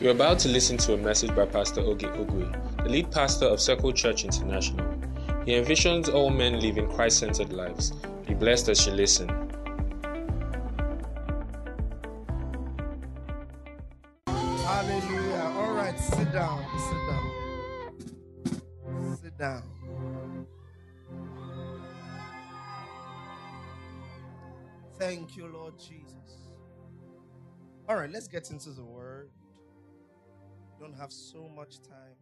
You're about to listen to a message by Pastor Oge Ogwe, the lead pastor of Circle Church International. He envisions all men living Christ centered lives. Be blessed as you listen. Hallelujah. All right, sit down. Sit down. Sit down. Thank you, Lord Jesus. All right, let's get into the word. Don't have so much time.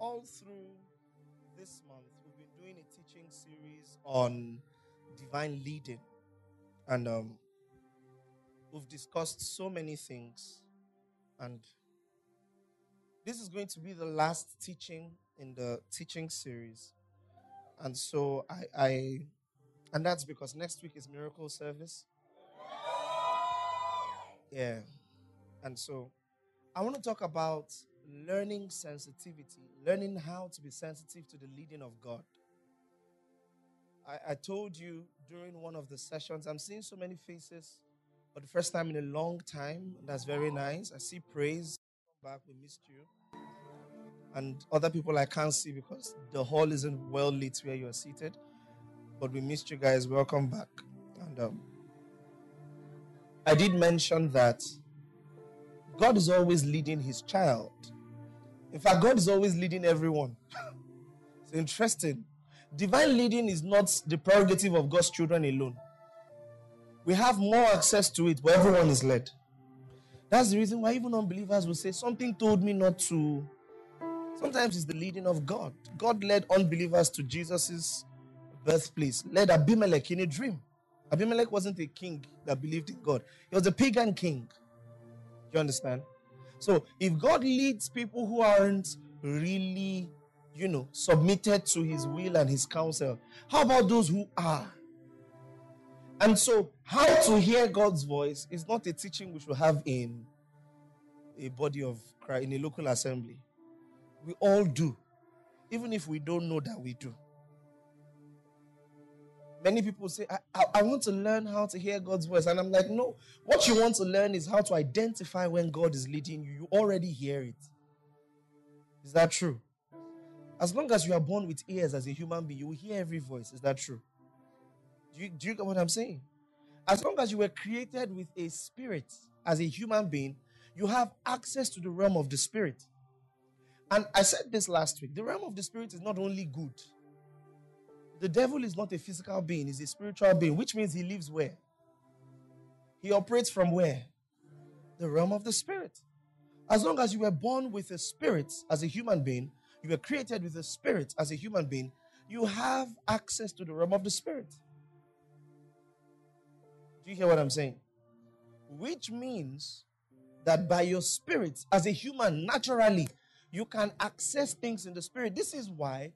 All through this month, we've been doing a teaching series on divine leading. And um, we've discussed so many things. And this is going to be the last teaching in the teaching series. And so I, I and that's because next week is miracle service. Yeah. And so I want to talk about learning sensitivity, learning how to be sensitive to the leading of God. I, I told you during one of the sessions, I'm seeing so many faces for the first time in a long time. That's very nice. I see praise. Come back, we missed you. And other people I can't see because the hall isn't well lit where you are seated. But we missed you guys. Welcome back. And um, I did mention that God is always leading his child. In fact, God is always leading everyone. it's interesting. Divine leading is not the prerogative of God's children alone. We have more access to it, but everyone is led. That's the reason why even unbelievers will say, Something told me not to. Sometimes it's the leading of God. God led unbelievers to Jesus' birthplace, led Abimelech in a dream. Abimelech wasn't a king that believed in God, he was a pagan king. You understand? So if God leads people who aren't really, you know, submitted to his will and his counsel, how about those who are? And so, how to hear God's voice is not a teaching we should have in a body of Christ, in a local assembly. We all do, even if we don't know that we do. Many people say, I, I, I, want to learn how to hear God's voice. And I'm like, no, what you want to learn is how to identify when God is leading you. You already hear it. Is that true? As long as you are born with ears as a human being, you will hear every voice. Is that true? Do you, do you get what I'm saying? As long as you were created with a spirit as a human being, you have access to the realm of the spirit. And I said this last week the realm of the spirit is not only good, the devil is not a physical being, he's a spiritual being, which means he lives where? He operates from where? The realm of the spirit. As long as you were born with a spirit as a human being, you were created with a spirit as a human being, you have access to the realm of the spirit. Do you hear what I'm saying? Which means that by your spirit, as a human, naturally, you can access things in the spirit. This is why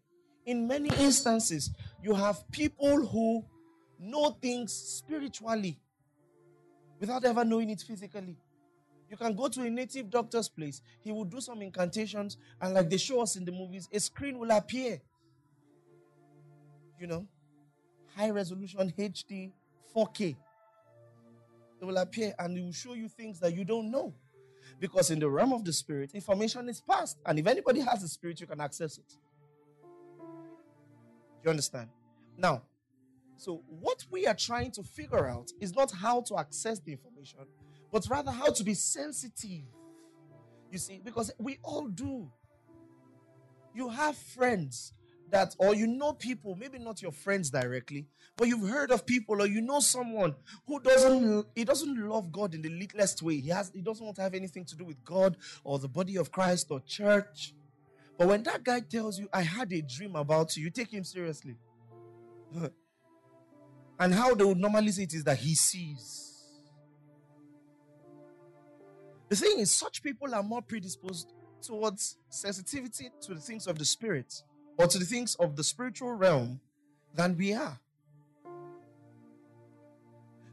in many instances, you have people who know things spiritually without ever knowing it physically. You can go to a native doctor's place, he will do some incantations, and like they show us in the movies, a screen will appear. You know, high resolution HD 4K. It will appear and it will show you things that you don't know. Because in the realm of the spirit, information is passed. And if anybody has the spirit, you can access it. You understand? Now, so what we are trying to figure out is not how to access the information, but rather how to be sensitive. You see, because we all do. You have friends that, or you know people, maybe not your friends directly, but you've heard of people, or you know someone who doesn't, he doesn't love God in the littlest way. He has, he doesn't want to have anything to do with God or the body of Christ or church. But when that guy tells you, I had a dream about you, you take him seriously. and how they would normally say it is that he sees. The thing is, such people are more predisposed towards sensitivity to the things of the spirit or to the things of the spiritual realm than we are.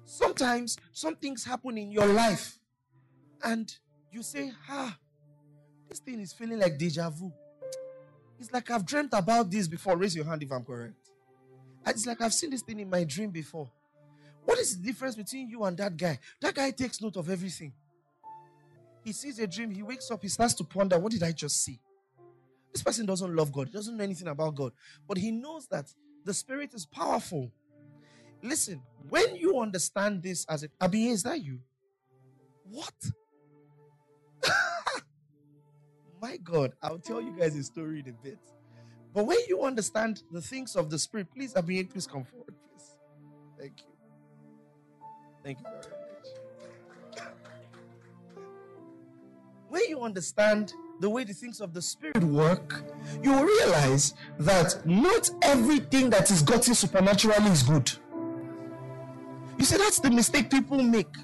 Sometimes some things happen in your life and you say, ah, this thing is feeling like deja vu. It's like I've dreamt about this before. Raise your hand if I'm correct. It's like I've seen this thing in my dream before. What is the difference between you and that guy? That guy takes note of everything. He sees a dream, he wakes up, he starts to ponder, what did I just see? This person doesn't love God, he doesn't know anything about God, but he knows that the spirit is powerful. Listen, when you understand this as a Abi, is that you? What? My God, I'll tell you guys a story in a bit. But when you understand the things of the spirit, please, Abi, please come forward, please. Thank you. Thank you very much. When you understand the way the things of the spirit work, you will realize that not everything that is gotten supernaturally is good. You see, that's the mistake people make.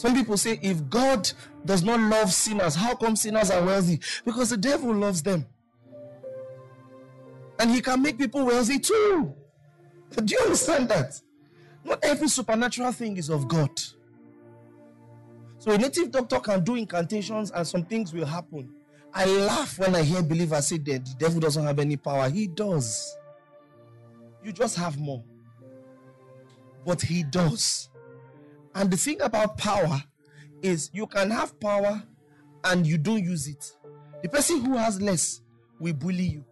Some people say, if God does not love sinners, how come sinners are wealthy? Because the devil loves them. And he can make people wealthy too. Do you understand that? Not every supernatural thing is of God. So a native doctor can do incantations and some things will happen. I laugh when I hear believers say that the devil doesn't have any power. He does. You just have more. But he does. And the thing about power is you can have power and you don't use it. The person who has less will bully you.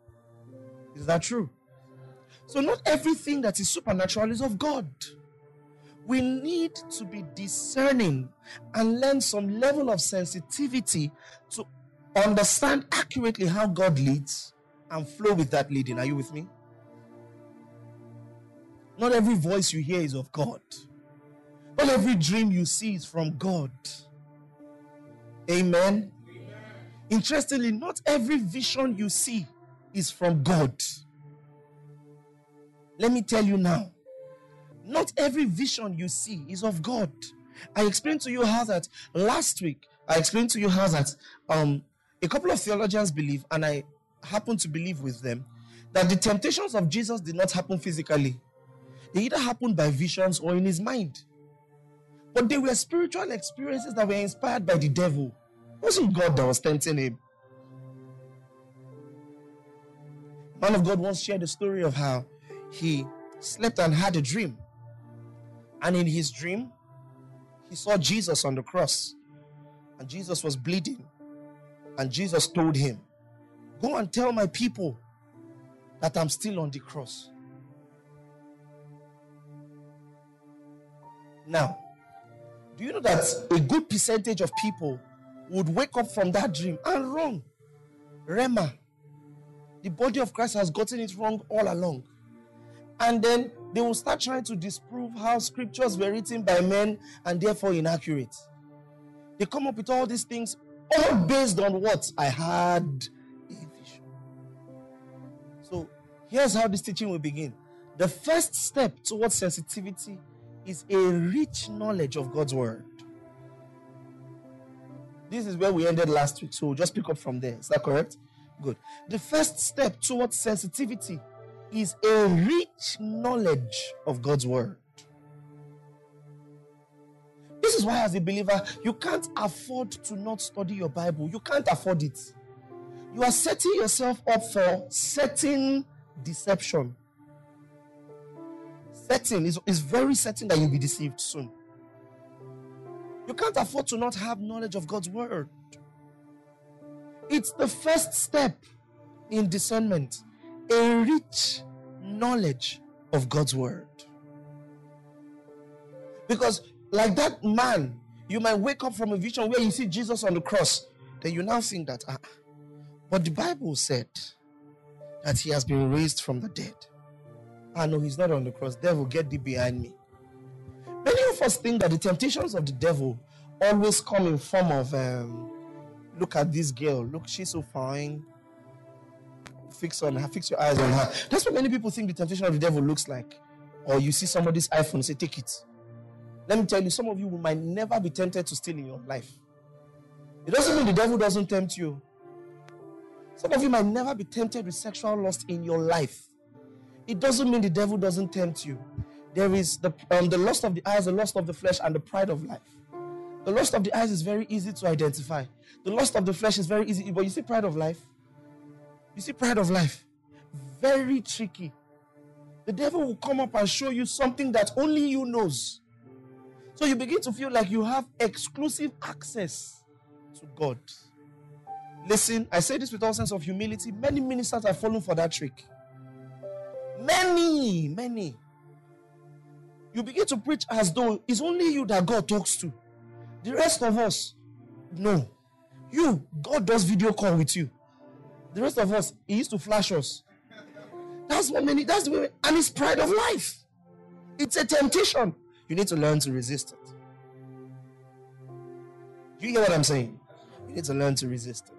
Is that true? So, not everything that is supernatural is of God we need to be discerning and learn some level of sensitivity to understand accurately how God leads and flow with that leading. Are you with me? Not every voice you hear is of God. Not every dream you see is from God. Amen. Amen. Interestingly, not every vision you see is from God. Let me tell you now not every vision you see is of God. I explained to you how that last week. I explained to you how that um, a couple of theologians believe, and I happen to believe with them, that the temptations of Jesus did not happen physically. They either happened by visions or in his mind. But they were spiritual experiences that were inspired by the devil. It wasn't God that was tempting him. Man of God once shared a story of how he slept and had a dream. And in his dream, he saw Jesus on the cross. And Jesus was bleeding. And Jesus told him, Go and tell my people that I'm still on the cross. Now, do you know that a good percentage of people would wake up from that dream and wrong? Rema. the body of Christ has gotten it wrong all along. And then they will start trying to disprove how scriptures were written by men and therefore inaccurate. They come up with all these things, all based on what I had a vision. So here's how this teaching will begin. The first step towards sensitivity is a rich knowledge of God's word. This is where we ended last week, so we'll just pick up from there. Is that correct? Good. The first step towards sensitivity is a rich knowledge of God's word. This is why, as a believer, you can't afford to not study your Bible. You can't afford it. You are setting yourself up for certain deception. Certain is, is very certain that you'll be deceived soon. You can't afford to not have knowledge of God's word. It's the first step in discernment a rich knowledge of God's word. Because, like that man, you might wake up from a vision where you see Jesus on the cross, then you now think that, ah, but the Bible said that he has been raised from the dead. Ah, no, he's not on the cross. Devil, get thee behind me. Many of us think that the temptations of the devil always come in form of, um, look at this girl, look, she's so fine fix on her, fix your eyes on her. That's what many people think the temptation of the devil looks like. Or you see somebody's iPhone, say, take it. Let me tell you, some of you might never be tempted to steal in your life. It doesn't mean the devil doesn't tempt you. Some of you might never be tempted with sexual lust in your life. It doesn't mean the devil doesn't tempt you. There is the, um, the lust of the eyes, the lust of the flesh, and the pride of life. The lust of the eyes is very easy to identify. The lust of the flesh is very easy, but you see, pride of life, you see, pride of life, very tricky. The devil will come up and show you something that only you knows. So you begin to feel like you have exclusive access to God. Listen, I say this with all sense of humility. Many ministers have fallen for that trick. Many, many. You begin to preach as though it's only you that God talks to. The rest of us, no. You, God does video call with you. The rest of us, He used to flash us. That's what many, that's the way, and it's pride of life. It's a temptation. You need to learn to resist it. You hear what I'm saying? You need to learn to resist it.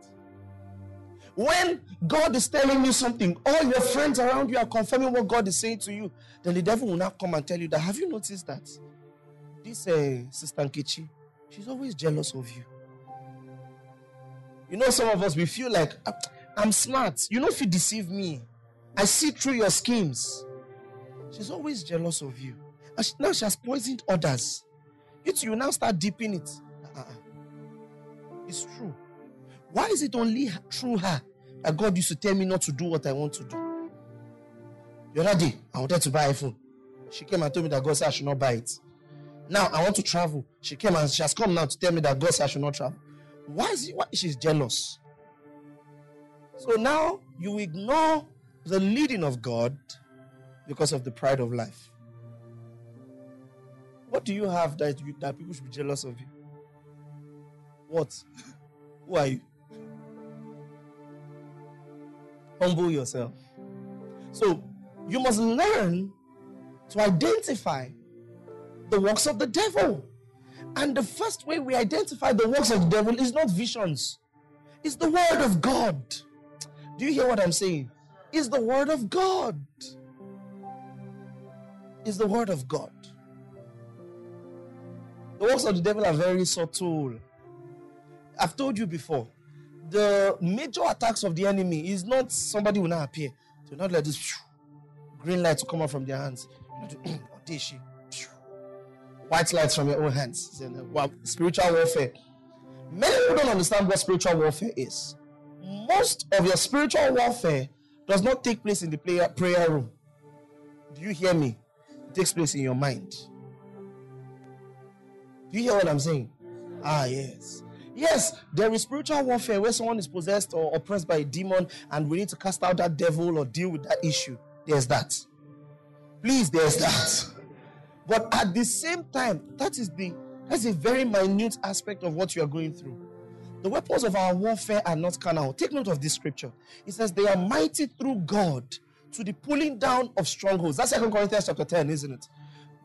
When God is telling you something, all your friends around you are confirming what God is saying to you, then the devil will not come and tell you that. Have you noticed that? This uh, Sister Nkechi, she's always jealous of you. You know, some of us, we feel like, ah, I'm smart. You know, if you deceive me, I see through your schemes. She's always jealous of you. And she, now she has poisoned others. You you now start dipping it. Uh-uh. It's true. Why is it only through her God used to tell me not to do what I want to do? The other day, I wanted to buy a phone. She came and told me that God said I should not buy it. Now I want to travel. She came and she has come now to tell me that God said I should not travel. Why is it? Why she's jealous? So now you ignore the leading of God because of the pride of life. What do you have that you, that people should be jealous of you? What? Who are you? Humble yourself. So you must learn to identify the works of the devil. And the first way we identify the works of the devil is not visions, it's the word of God. Do you hear what I'm saying? It's the word of God. It's the word of God. The works of the devil are very subtle. I've told you before, the major attacks of the enemy is not somebody will not appear. Do not let this green light to come out from their hands. White lights from your own hands. Spiritual warfare. Many people don't understand what spiritual warfare is. Most of your spiritual warfare does not take place in the prayer, prayer room. Do you hear me? It takes place in your mind. Do you hear what I'm saying? Ah, yes. Yes, there is spiritual warfare where someone is possessed or oppressed by a demon and we need to cast out that devil or deal with that issue. There's that. Please, there's that. But at the same time, that is the that's a very minute aspect of what you are going through. The weapons of our warfare are not carnal. Take note of this scripture. It says they are mighty through God to the pulling down of strongholds. That's Second Corinthians chapter 10, isn't it?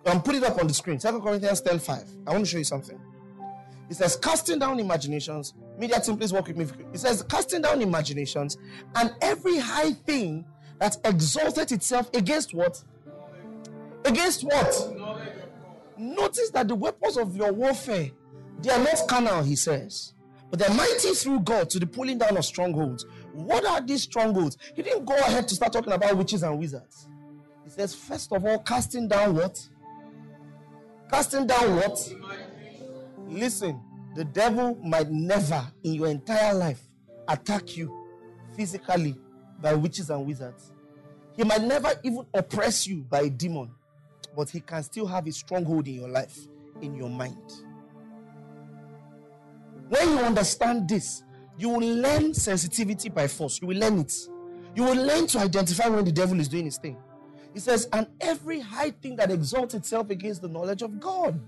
Um, put it up on the screen. Second Corinthians 10 5. I want to show you something. It says, casting down imaginations. Media team, please walk with me. It says, casting down imaginations and every high thing that exalted itself against what? Against what? Notice that the weapons of your warfare, they are not carnal, he says. But they're mighty through God to the pulling down of strongholds. What are these strongholds? He didn't go ahead to start talking about witches and wizards. He says, first of all, casting down what? Casting down what? Listen, the devil might never in your entire life attack you physically by witches and wizards. He might never even oppress you by a demon, but he can still have a stronghold in your life, in your mind. When you understand this, you will learn sensitivity by force. You will learn it. You will learn to identify when the devil is doing his thing. He says, and every high thing that exalts itself against the knowledge of God.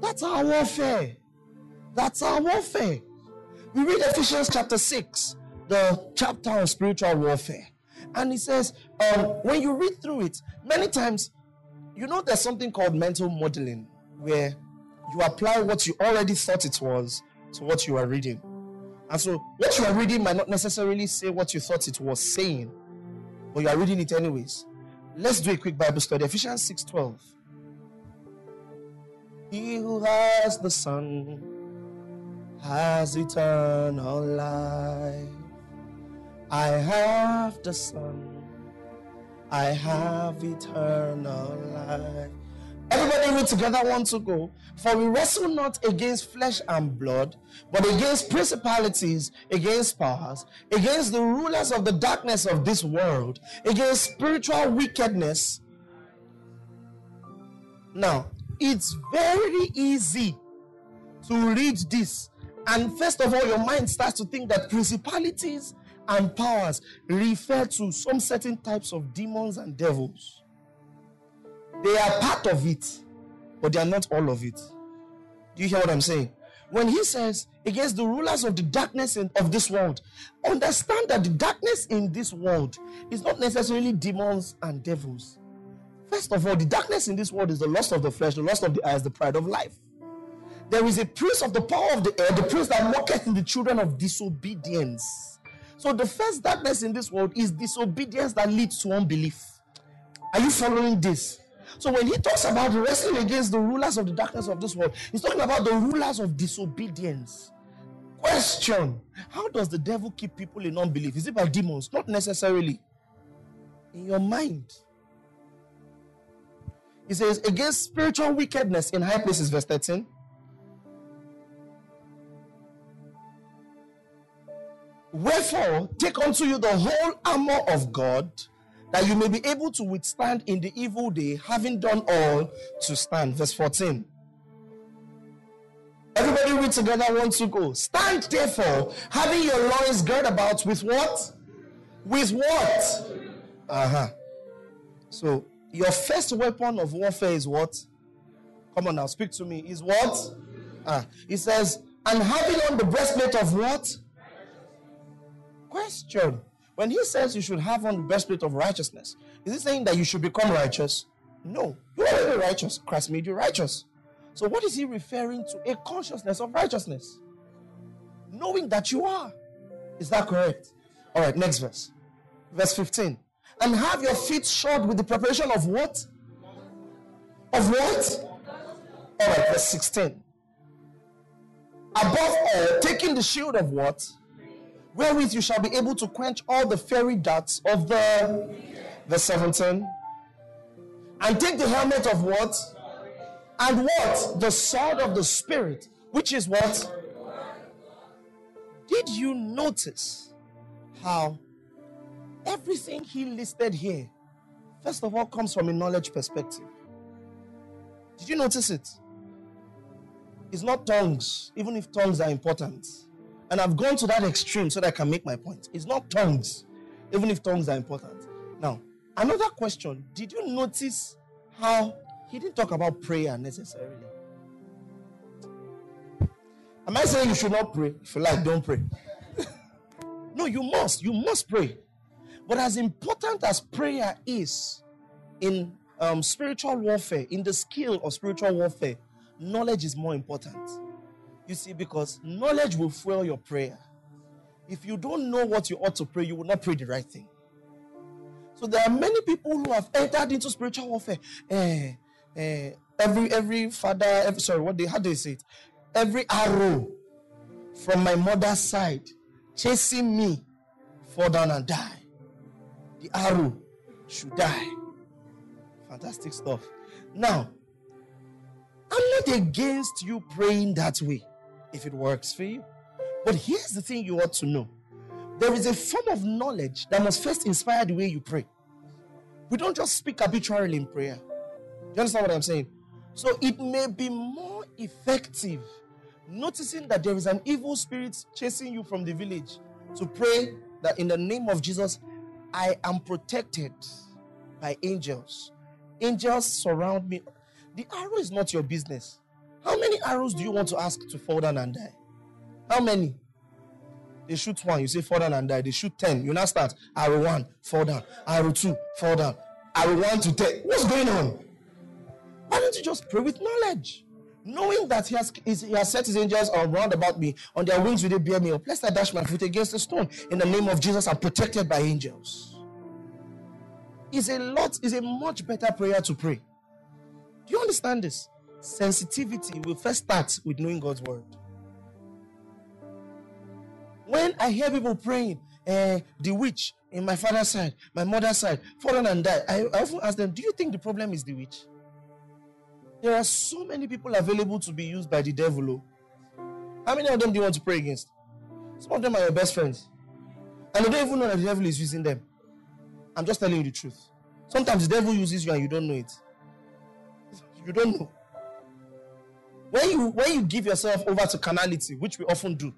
That's our warfare. That's our warfare. We read Ephesians chapter 6, the chapter on spiritual warfare. And he says, um, when you read through it, many times, you know, there's something called mental modeling, where you apply what you already thought it was to what you are reading. And so, what you are reading might not necessarily say what you thought it was saying, but you are reading it anyways. Let's do a quick Bible study. Ephesians 6 12. He who has the Son has eternal life. I have the Son. I have eternal life. Everybody read together, one to go. For we wrestle not against flesh and blood, but against principalities, against powers, against the rulers of the darkness of this world, against spiritual wickedness. Now, it's very easy to read this And first of all, your mind starts to think that principalities and powers refer to some certain types of demons and devils. They are part of it, but they are not all of it. Do you hear what I'm saying? When he says, against the rulers of the darkness in, of this world, understand that the darkness in this world is not necessarily demons and devils. First of all, the darkness in this world is the lust of the flesh, the lust of the eyes, the pride of life. There is a prince of the power of the air, the prince that mocketh in the children of disobedience. So the first darkness in this world is disobedience that leads to unbelief. Are you following this? So when he talks about wrestling against the rulers of the darkness of this world, he's talking about the rulers of disobedience. Question How does the devil keep people in unbelief? Is it by demons? Not necessarily. In your mind. He says, against spiritual wickedness in high places, verse 13. Wherefore, take unto you the whole armor of God, that you may be able to withstand in the evil day, having done all to stand. Verse 14. Everybody read together one to go. Stand therefore, having your loins girt about with what? With what? Uh-huh. So your first weapon of warfare is what? Come on now, speak to me. Is what? Ah, he says, and having on the breastplate of what? Question. When he says you should have on the breastplate of righteousness, is he saying that you should become righteous? No. You're already righteous. Christ made you righteous. So what is he referring to? A consciousness of righteousness. Knowing that you are. Is that correct? All right, next verse. Verse 15. And have your feet shod with the preparation of what? Of what? All right, verse 16. Above all, taking the shield of what? wherewith you shall be able to quench all the fiery darts of the verse 17 and take the helmet of what and what the sword of the spirit which is what did you notice how everything he listed here first of all comes from a knowledge perspective did you notice it it's not tongues even if tongues are important and I've gone to that extreme so that I can make my point. It's not tongues, even if tongues are important. Now, another question Did you notice how he didn't talk about prayer necessarily? Am I saying you should not pray? If you like, don't pray. no, you must. You must pray. But as important as prayer is in um, spiritual warfare, in the skill of spiritual warfare, knowledge is more important. You see, because knowledge will fuel your prayer. If you don't know what you ought to pray, you will not pray the right thing. So there are many people who have entered into spiritual warfare. Eh, eh, every every father, every, sorry, what they how do say it? Every arrow from my mother's side chasing me fall down and die. The arrow should die. Fantastic stuff. Now, I'm not against you praying that way if it works for you. But here's the thing you ought to know there is a form of knowledge that must first inspire the way you pray. We don't just speak arbitrarily in prayer. You understand what I'm saying? So it may be more effective noticing that there is an evil spirit chasing you from the village to pray that in the name of Jesus, I am protected by angels. Angels surround me. The arrow is not your business. How many arrows do you want to ask to fall down and die? How many? They shoot one, you say fall down and die. They shoot 10. You now start. Arrow one, fall down. Arrow two, fall down. Arrow one to 10. What's going on? Why don't you just pray with knowledge? Knowing that he has, he has set his angels around about me, on their wings will they bear me up. Lest I dash my foot against a stone. In the name of Jesus, I'm protected by angels. Is a lot, is a much better prayer to pray. Do you understand this? sensitivity will first start with knowing God's word. When I hear people praying, uh, the witch in my father's side, my mother's side, fallen and died, I, I often ask them, Do you think the problem is the witch? There are so many people available to be used by the devil. Oh. How many of them do you want to pray against? Some of them are your best friends. And they don't even know that the devil is using them. I'm just telling you the truth. Sometimes the devil uses you and you don't know it. You don't know. When you when you give yourself over to carnality, which we often do,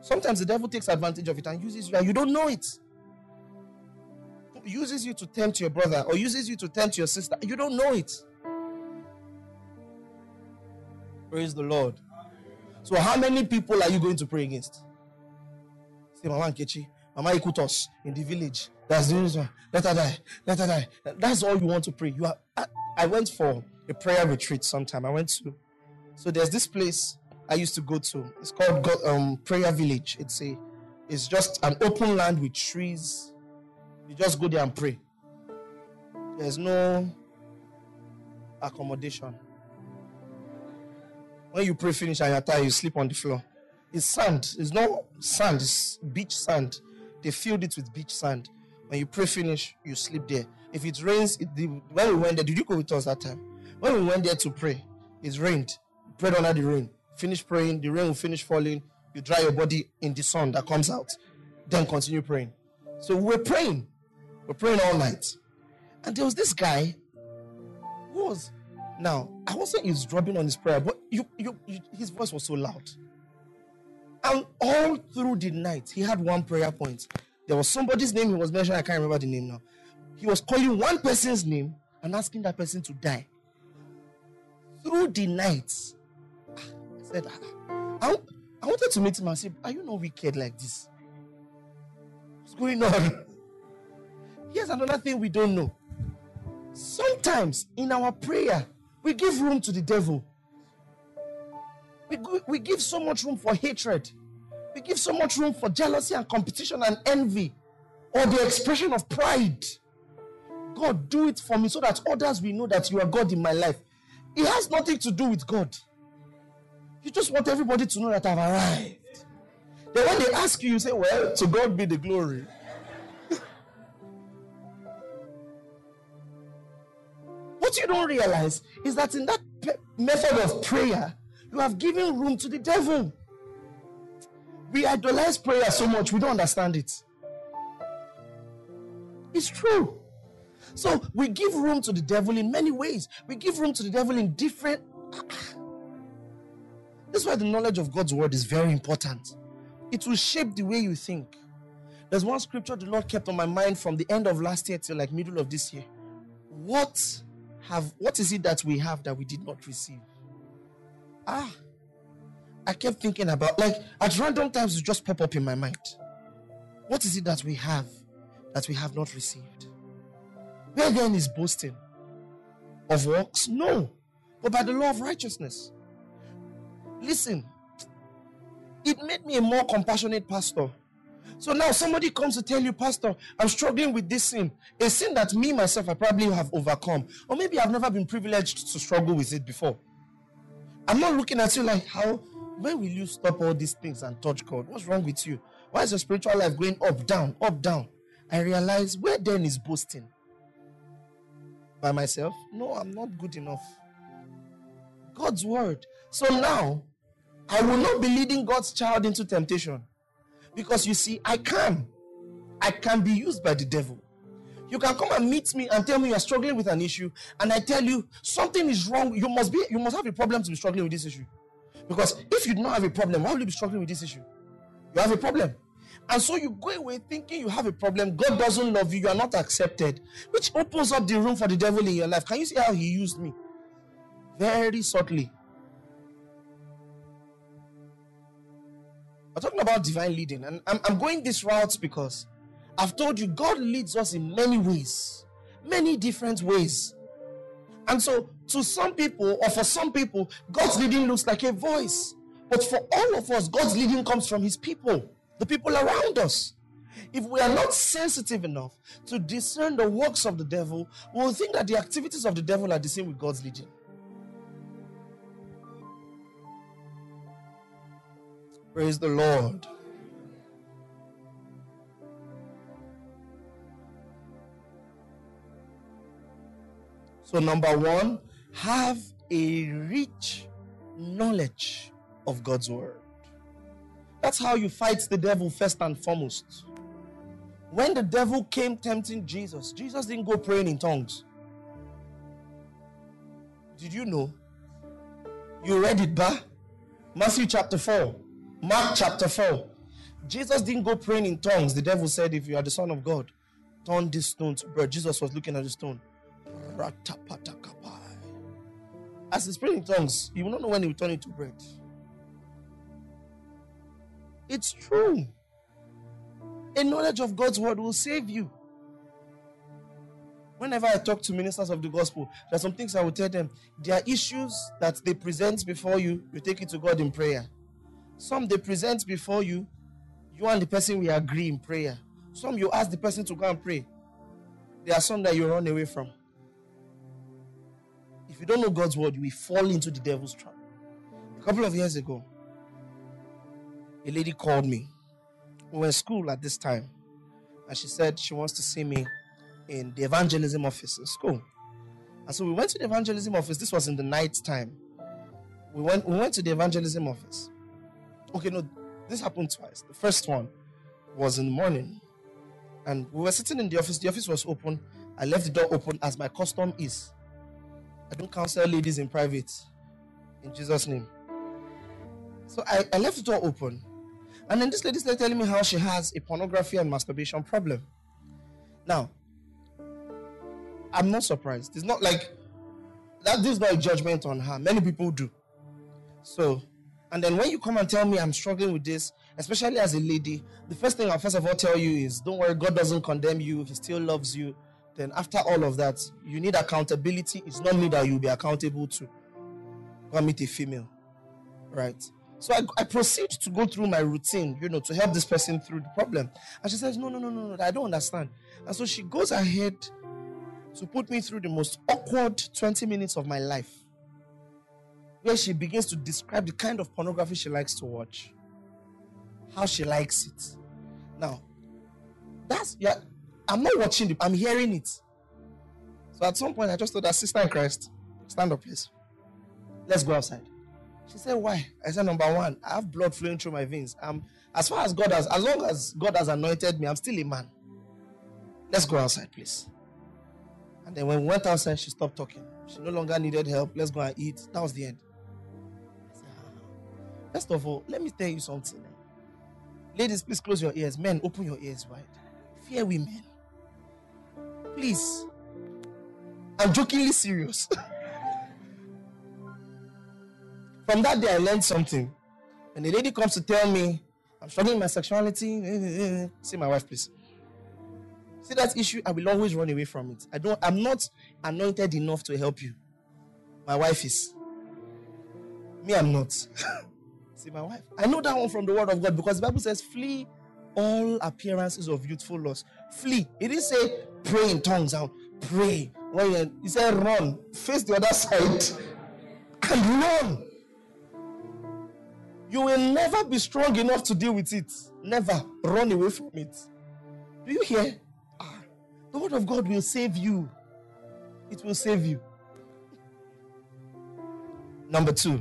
sometimes the devil takes advantage of it and uses you and you don't know it. Uses you to tempt your brother or uses you to tempt your sister. You don't know it. Praise the Lord. So, how many people are you going to pray against? Say, Mama Nkechi, Mama Ikutos in the village. That's the reason. Let her die. Let her die. That's all you want to pray. You are. I, I went for a prayer retreat sometime. I went to. So there's this place I used to go to. It's called God, um, Prayer Village. It's a. It's just an open land with trees. You just go there and pray. There's no accommodation. When you pray finish and you're tired, you sleep on the floor. It's sand. It's not sand. It's beach sand. They filled it with beach sand. When you pray finish, you sleep there. If it rains, it, the, when we went there, did you go with us that time? When we went there to pray, it rained. Prayed under the rain. Finish praying, the rain will finish falling. You dry your body in the sun that comes out. Then continue praying. So we're praying. We're praying all night. And there was this guy who was now I wasn't eavesdropping on his prayer, but you, you, you, his voice was so loud. And all through the night, he had one prayer point. There was somebody's name he was mentioning. I can't remember the name now. He was calling one person's name and asking that person to die. Through the night, ah, I said, ah, I, I wanted to meet him and say, Are you not wicked like this? What's going on? Here's another thing we don't know. Sometimes in our prayer, we give room to the devil. We, we give so much room for hatred. We give so much room for jealousy and competition and envy or the expression of pride. God, do it for me so that others will know that you are God in my life. It has nothing to do with God. You just want everybody to know that I've arrived. Then when they ask you, you say, Well, to God be the glory. What you don't realize is that in that method of prayer, you have given room to the devil. We idolize prayer so much, we don't understand it. It's true. So we give room to the devil in many ways. We give room to the devil in different. That's why the knowledge of God's word is very important. It will shape the way you think. There's one scripture the Lord kept on my mind from the end of last year till like middle of this year. What have what is it that we have that we did not receive? Ah, I kept thinking about like at random times it just pop up in my mind. What is it that we have that we have not received? Where then is boasting? Of works? No. But by the law of righteousness. Listen, it made me a more compassionate pastor. So now somebody comes to tell you, Pastor, I'm struggling with this sin. A sin that me myself I probably have overcome. Or maybe I've never been privileged to struggle with it before. I'm not looking at you like how when will you stop all these things and touch God? What's wrong with you? Why is your spiritual life going up, down, up, down? I realize where then is boasting? By myself? No, I'm not good enough. God's word. So now, I will not be leading God's child into temptation. Because you see, I can. I can be used by the devil. You can come and meet me and tell me you're struggling with an issue, and I tell you something is wrong. You must be, you must have a problem to be struggling with this issue. Because if you do not have a problem, why will you be struggling with this issue? You have a problem. And so you go away thinking you have a problem. God doesn't love you. You are not accepted. Which opens up the room for the devil in your life. Can you see how he used me? Very subtly. We're talking about divine leading. And I'm, I'm going this route because I've told you God leads us in many ways, many different ways. And so, to some people, or for some people, God's leading looks like a voice. But for all of us, God's leading comes from His people, the people around us. If we are not sensitive enough to discern the works of the devil, we'll think that the activities of the devil are the same with God's leading. Praise the Lord. So, number one, have a rich knowledge of God's word. That's how you fight the devil first and foremost. When the devil came tempting Jesus, Jesus didn't go praying in tongues. Did you know? You read it, bah? Matthew chapter 4, Mark chapter 4. Jesus didn't go praying in tongues. The devil said, If you are the Son of God, turn this stone to bread. Jesus was looking at the stone. As he's praying in tongues, you will not know when he will turn it to bread. It's true. A knowledge of God's word will save you. Whenever I talk to ministers of the gospel, there are some things I will tell them. There are issues that they present before you, you take it to God in prayer. Some they present before you, you and the person will agree in prayer. Some you ask the person to go and pray. There are some that you run away from. If you don't know God's word, you will fall into the devil's trap. A couple of years ago, a lady called me. We were in school at this time, and she said she wants to see me in the evangelism office in school. And so we went to the evangelism office. This was in the night time. We went, we went to the evangelism office. Okay, no, this happened twice. The first one was in the morning. And we were sitting in the office. The office was open. I left the door open as my custom is. I don't counsel ladies in private. In Jesus' name. So I, I left the door open. And then this lady started telling me how she has a pornography and masturbation problem. Now, I'm not surprised. It's not like that. This is not a judgment on her. Many people do. So, and then when you come and tell me I'm struggling with this, especially as a lady, the first thing I'll first of all tell you is don't worry, God doesn't condemn you. He still loves you. Then, after all of that, you need accountability. It's not me that you'll be accountable to. Go meet a female. Right? So I, I proceed to go through my routine, you know, to help this person through the problem. And she says, No, no, no, no, no, I don't understand. And so she goes ahead to put me through the most awkward 20 minutes of my life, where she begins to describe the kind of pornography she likes to watch, how she likes it. Now, that's yeah, I'm not watching it, I'm hearing it. So at some point, I just told her, Sister in Christ, stand up, please. Let's go outside. She said, Why? I said, Number one, I have blood flowing through my veins. I'm as far as God has, as long as God has anointed me, I'm still a man. Let's go outside, please. And then when we went outside, she stopped talking. She no longer needed help. Let's go and eat. That was the end. First of all, let me tell you something. Eh? Ladies, please close your ears. Men, open your ears wide. Fear women. Please. I'm jokingly serious. From that day, I learned something. When a lady comes to tell me, I'm struggling with my sexuality, eh, eh, see my wife, please. See that issue, I will always run away from it. I don't, I'm not anointed enough to help you. My wife is. Me, I'm not. See my wife. I know that one from the word of God because the Bible says, flee all appearances of youthful lust. Flee. It didn't say pray in tongues out. Pray. When you, he said run. Face the other side and run. You will never be strong enough to deal with it. Never run away from it. Do you hear? Ah. The word of God will save you. It will save you. Number two,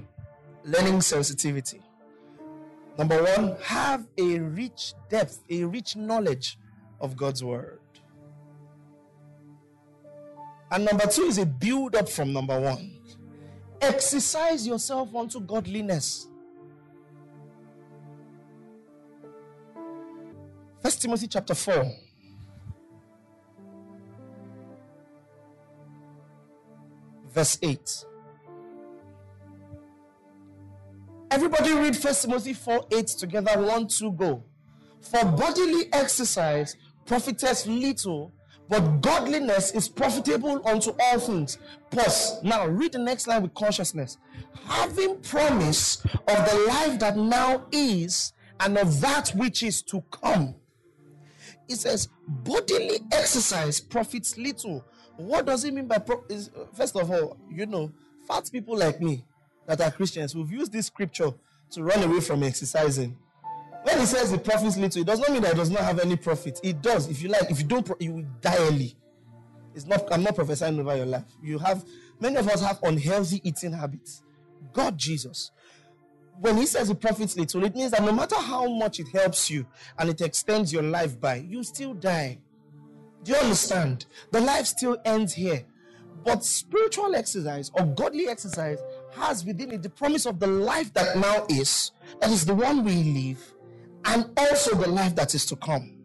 learning sensitivity. Number one, have a rich depth, a rich knowledge of God's word. And number two is a build up from number one. Exercise yourself unto godliness. First Timothy chapter 4. verse 8. Everybody read First Timothy 4 8 together. One, two, go. For bodily exercise profiteth little, but godliness is profitable unto all things. Pause. Now read the next line with consciousness. Having promise of the life that now is and of that which is to come. It says, bodily exercise profits little, what does it mean by pro- is, uh, first of all, you know, fat people like me that are Christians, who've used this scripture to run away from exercising. When he says the profits little, it does not mean that it does not have any profit. It does. If you like, if you don't, you will die early. It's not. I'm not prophesying over your life. You have many of us have unhealthy eating habits. God, Jesus. When he says it profits little, it means that no matter how much it helps you and it extends your life by, you still die. Do you understand? The life still ends here. But spiritual exercise or godly exercise has within it the promise of the life that now is, that is the one we live, and also the life that is to come.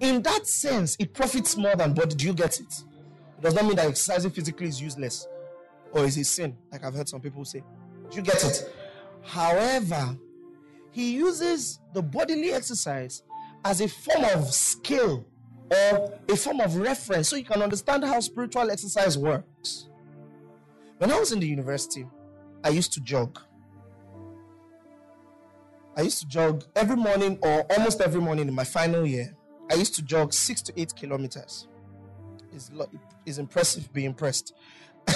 In that sense, it profits more than body. Do you get it? It does not mean that exercising physically is useless or is a sin, like I've heard some people say. Do you get it? However, he uses the bodily exercise as a form of skill or a form of reference so you can understand how spiritual exercise works. When I was in the university, I used to jog. I used to jog every morning or almost every morning in my final year. I used to jog six to eight kilometers. It's, it's impressive, be impressed.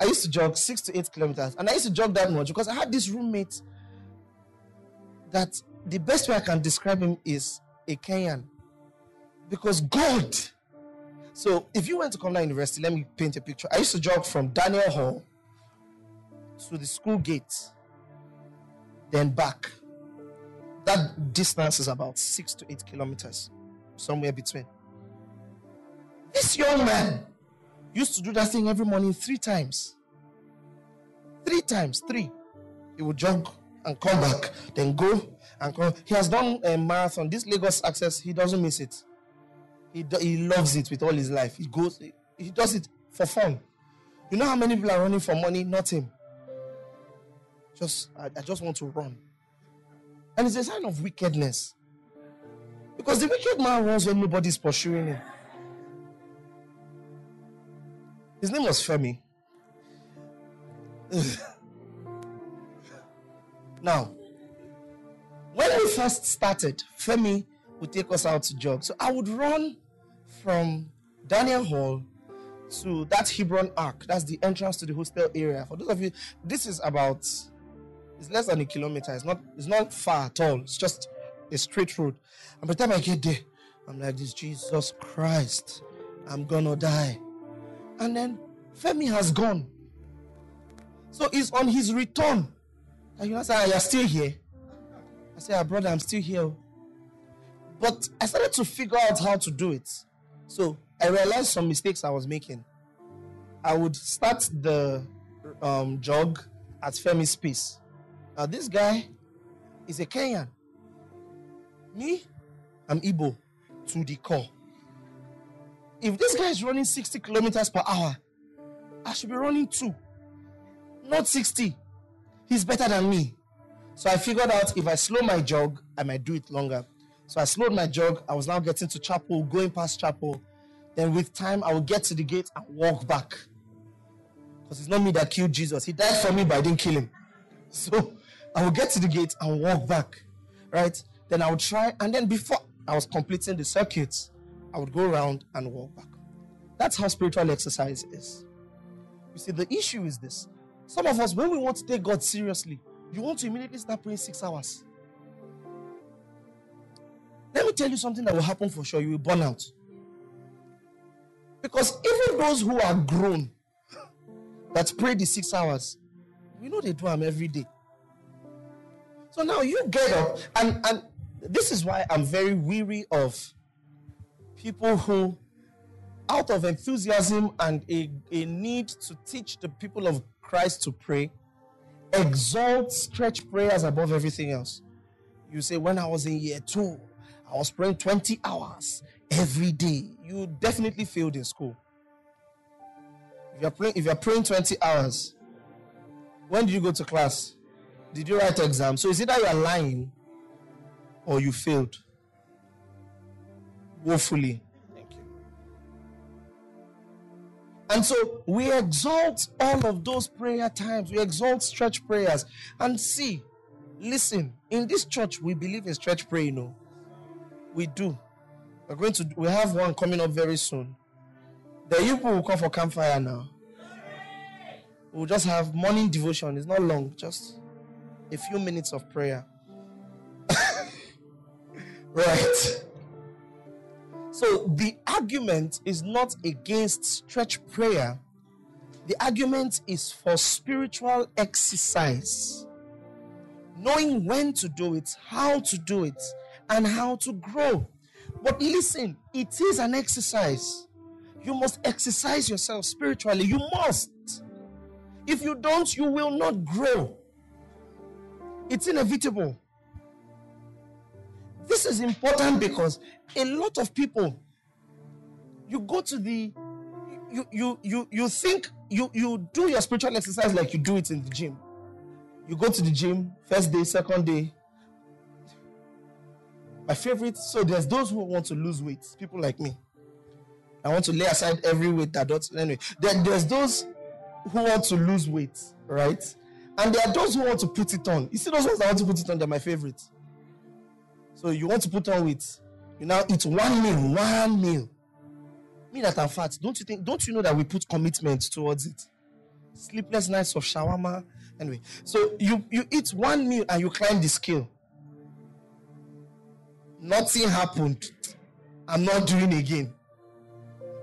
I used to jog six to eight kilometers, and I used to jog that much because I had this roommate that the best way I can describe him is a Kenyan. Because God. So if you went to Komla University, let me paint a picture. I used to jog from Daniel Hall to the school gate, then back. That distance is about six to eight kilometers, somewhere between. This young man used to do that thing every morning three times. Three times, three. He would jog and come back, then go and come. He has done a marathon. This Lagos access, he doesn't miss it. He, do, he loves it with all his life. He goes, he does it for fun. You know how many people are running for money? Not him. Just, I, I just want to run. And it's a sign of wickedness. Because the wicked man runs when nobody's pursuing him. His name was Femi. now, when we first started, Femi would take us out to jog. So I would run from Daniel Hall to that Hebron Ark. That's the entrance to the hostel area. For those of you, this is about it's less than a kilometer. It's not it's not far at all. It's just a straight road. And by the time I get there, I'm like, this Jesus Christ, I'm gonna die. And then Femi has gone. So he's on his return. And you say, ah, You're still here. I say, ah, brother, I'm still here. But I started to figure out how to do it. So I realized some mistakes I was making. I would start the um, jog at Femi's pace. Now, this guy is a Kenyan. Me, I'm Igbo to the core. If this guy is running 60 kilometers per hour, I should be running two, not 60. He's better than me. So I figured out if I slow my jog, I might do it longer. So I slowed my jog. I was now getting to chapel, going past chapel. Then with time, I will get to the gate and walk back. Because it's not me that killed Jesus. He died for me, but I didn't kill him. So I will get to the gate and walk back. Right? Then I would try, and then before I was completing the circuit, I would go around and walk back. That's how spiritual exercise is. You see, the issue is this. Some of us, when we want to take God seriously, you want to immediately start praying six hours. Let me tell you something that will happen for sure. You will burn out. Because even those who are grown that pray the six hours, we know they do them every day. So now you get up, and, and this is why I'm very weary of people who out of enthusiasm and a, a need to teach the people of Christ to pray, exalt stretch prayers above everything else. You say, when I was in year two, I was praying 20 hours every day. You definitely failed in school. If you're praying, if you're praying 20 hours, when do you go to class? Did you write exam? So is it that you're lying or you failed? Woefully. Thank you. And so we exalt all of those prayer times. We exalt stretch prayers. And see, listen, in this church, we believe in stretch prayer, you know. We do. We're going to we have one coming up very soon. The people will come for campfire now. We'll just have morning devotion. It's not long, just a few minutes of prayer. right. So the argument is not against stretch prayer. The argument is for spiritual exercise. Knowing when to do it, how to do it, and how to grow. But listen, it is an exercise. You must exercise yourself spiritually. You must. If you don't, you will not grow. It's inevitable. This is important because a lot of people, you go to the, you you you you think you you do your spiritual exercise like you do it in the gym. You go to the gym first day, second day. My favorite. So there's those who want to lose weight. People like me. I want to lay aside every weight that don't. Anyway, then there's those who want to lose weight, right? And there are those who want to put it on. You see those ones that want to put it on, they're my favorite. So you want to put on weight. You now eat one meal, one meal. Me that I'm fat, don't you think, don't you know that we put commitment towards it? Sleepless nights of shawarma. Anyway, so you, you eat one meal and you climb the scale. Nothing happened. I'm not doing again.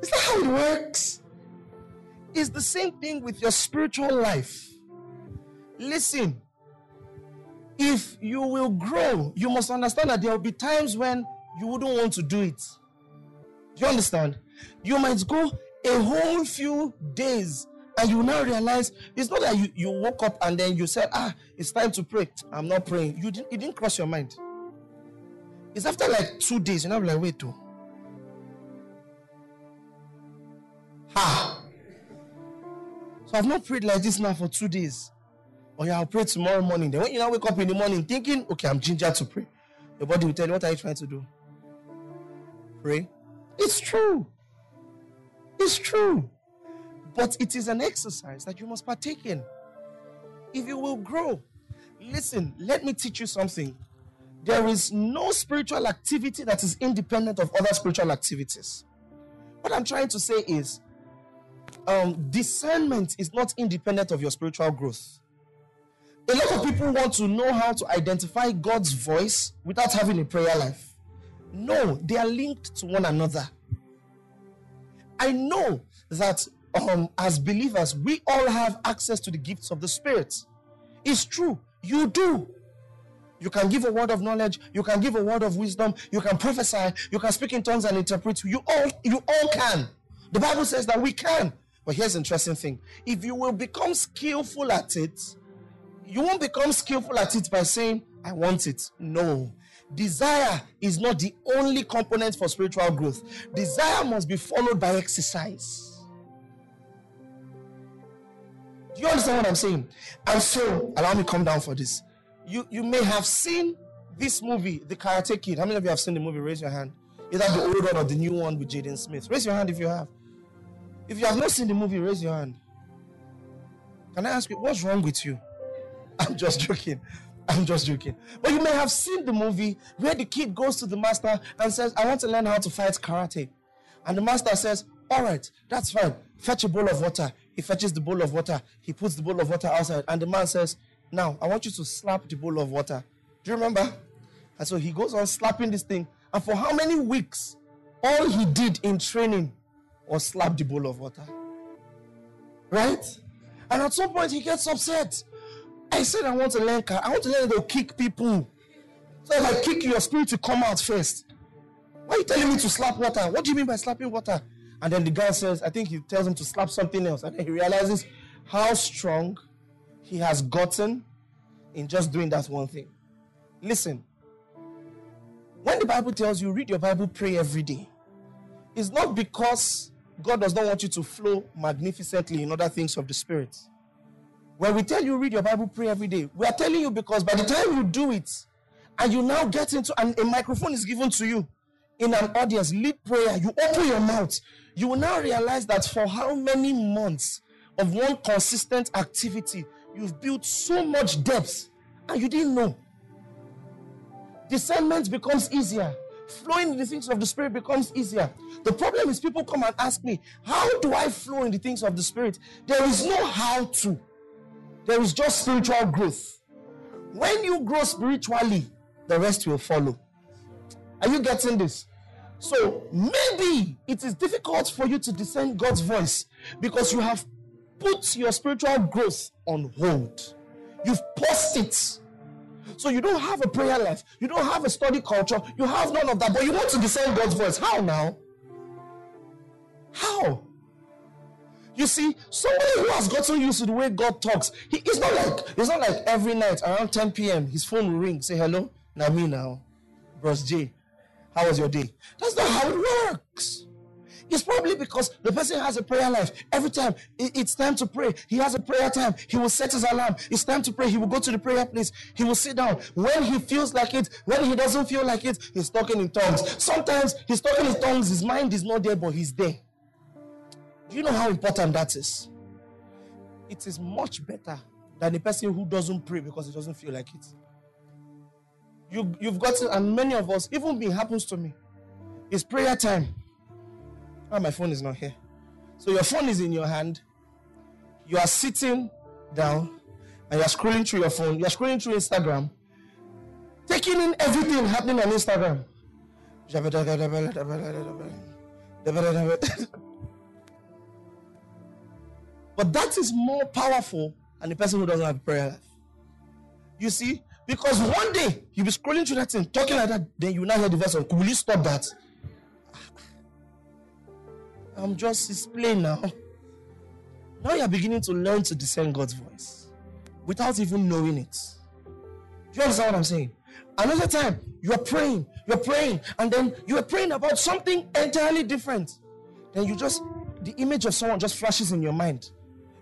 Is that how it works? It's the same thing with your spiritual life. Listen, if you will grow, you must understand that there will be times when you wouldn't want to do it. Do you understand? You might go a whole few days and you now realize it's not that you, you woke up and then you said, Ah, it's time to pray. I'm not praying. You didn't, it didn't cross your mind. It's after like two days, you know, like, wait, too. Ha! So I've not prayed like this now for two days. Oh yeah, I'll pray tomorrow morning. Then when you now wake up in the morning thinking, okay, I'm ginger to pray, your body will tell you, what are you trying to do? Pray. It's true. It's true. But it is an exercise that you must partake in. If you will grow. Listen, let me teach you something. There is no spiritual activity that is independent of other spiritual activities. What I'm trying to say is um, discernment is not independent of your spiritual growth. A lot of people want to know how to identify God's voice without having a prayer life. No, they are linked to one another. I know that um, as believers, we all have access to the gifts of the Spirit. It's true, you do. You can give a word of knowledge, you can give a word of wisdom, you can prophesy, you can speak in tongues and interpret. You all, you all can. The Bible says that we can. But here's interesting thing if you will become skillful at it, you won't become skillful at it by saying, I want it. No. Desire is not the only component for spiritual growth. Desire must be followed by exercise. Do you understand what I'm saying? And so, allow me come down for this. You you may have seen this movie, The Karate Kid. How many of you have seen the movie? Raise your hand. Either the old one or the new one with Jaden Smith. Raise your hand if you have. If you have not seen the movie, raise your hand. Can I ask you, what's wrong with you? I'm just joking. I'm just joking. But you may have seen the movie where the kid goes to the master and says, I want to learn how to fight karate. And the master says, All right, that's fine. Fetch a bowl of water. He fetches the bowl of water. He puts the bowl of water outside. And the man says, Now, I want you to slap the bowl of water. Do you remember? And so he goes on slapping this thing. And for how many weeks? All he did in training was slap the bowl of water. Right? And at some point, he gets upset. I said, I want to learn car. I want to learn to kick people. So if I kick you, your spirit to come out first. Why are you telling me to slap water? What do you mean by slapping water? And then the guy says, I think he tells him to slap something else. And then he realizes how strong he has gotten in just doing that one thing. Listen, when the Bible tells you read your Bible, pray every day, it's not because God does not want you to flow magnificently in other things of the Spirit. When we tell you read your Bible, pray every day, we are telling you because by the time you do it, and you now get into and a microphone is given to you in an audience, lead prayer, you open your mouth, you will now realize that for how many months of one consistent activity, you've built so much depth and you didn't know. Discernment becomes easier. Flowing in the things of the Spirit becomes easier. The problem is people come and ask me, How do I flow in the things of the Spirit? There is no how to. There is just spiritual growth. When you grow spiritually, the rest will follow. Are you getting this? So maybe it is difficult for you to discern God's voice because you have put your spiritual growth on hold. You've paused it. So you don't have a prayer life, you don't have a study culture, you have none of that, but you want to discern God's voice. How now? How? You see, somebody who has gotten used to the way God talks, he, it's not like it's not like every night around 10 p.m. his phone will ring, say hello, now me now, Bros J, how was your day? That's not how it works. It's probably because the person has a prayer life. Every time it's time to pray, he has a prayer time. He will set his alarm. It's time to pray. He will go to the prayer place. He will sit down. When he feels like it, when he doesn't feel like it, he's talking in tongues. Sometimes he's talking in tongues. His mind is not there, but he's there. Do you know how important that is? It is much better than a person who doesn't pray because he doesn't feel like it. You, you've got and many of us, even me, happens to me. It's prayer time. Oh, my phone is not here. So your phone is in your hand. You are sitting down and you're scrolling through your phone. You're scrolling through Instagram, taking in everything happening on Instagram. But that is more powerful than the person who doesn't have a prayer life. You see, because one day you'll be scrolling through that thing, talking like that, then you now hear the voice of, Will you stop that? Ah, I'm just displaying now. Now you're beginning to learn to discern God's voice without even knowing it. Do you understand what I'm saying? Another time, you're praying, you're praying, and then you're praying about something entirely different. Then you just, the image of someone just flashes in your mind.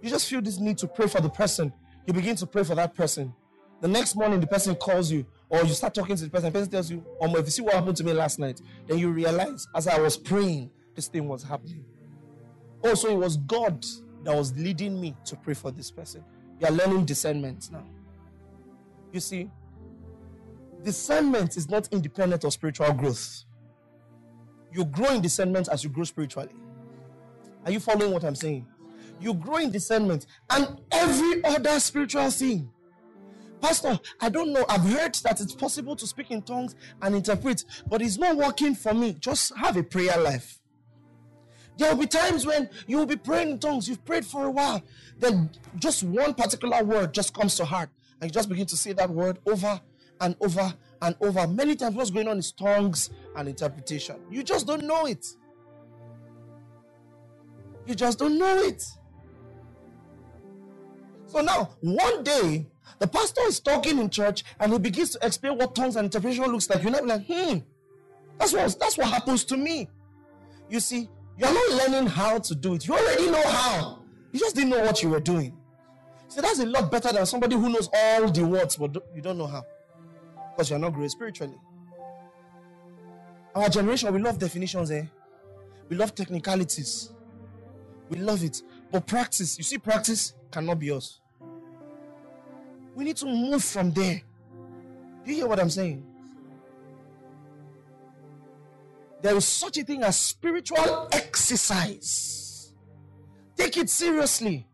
You just feel this need to pray for the person. You begin to pray for that person. The next morning, the person calls you, or you start talking to the person. The person tells you, "Oh, if you see what happened to me last night," then you realize, as I was praying, this thing was happening. Oh, also, it was God that was leading me to pray for this person. You are learning discernment now. You see, discernment is not independent of spiritual growth. You grow in discernment as you grow spiritually. Are you following what I'm saying? You grow in discernment and every other spiritual thing Pastor, I don't know. I've heard that it's possible to speak in tongues and interpret, but it's not working for me. Just have a prayer life. There will be times when you will be praying in tongues. You've prayed for a while. Then just one particular word just comes to heart. And you just begin to say that word over and over and over. Many times, what's going on is tongues and interpretation. You just don't know it. You just don't know it. So now, one day, the pastor is talking in church and he begins to explain what tongues and interpretation looks like. You're not like, hmm, that's what, that's what happens to me. You see, you're not learning how to do it. You already know how. You just didn't know what you were doing. See, that's a lot better than somebody who knows all the words, but you don't know how. Because you're not great spiritually. Our generation, we love definitions, eh? We love technicalities. We love it. But practice, you see, practice cannot be us. We need to move from there. Do you hear what I'm saying? There is such a thing as spiritual exercise. Take it seriously.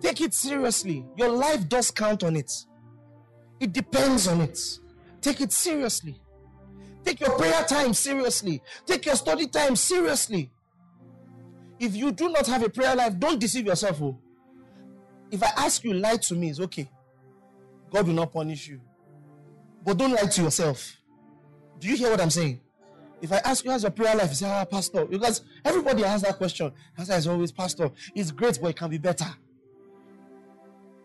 Take it seriously. Your life does count on it. It depends on it. Take it seriously. Take your prayer time seriously. Take your study time seriously. If you do not have a prayer life, don't deceive yourself. Oh. If I ask you, lie to me, it's okay. God will not punish you. But don't lie to yourself. Do you hear what I'm saying? If I ask you how's your prayer life, you say, ah, Pastor. Because everybody has that question. Answer is always, Pastor. It's great, but it can be better.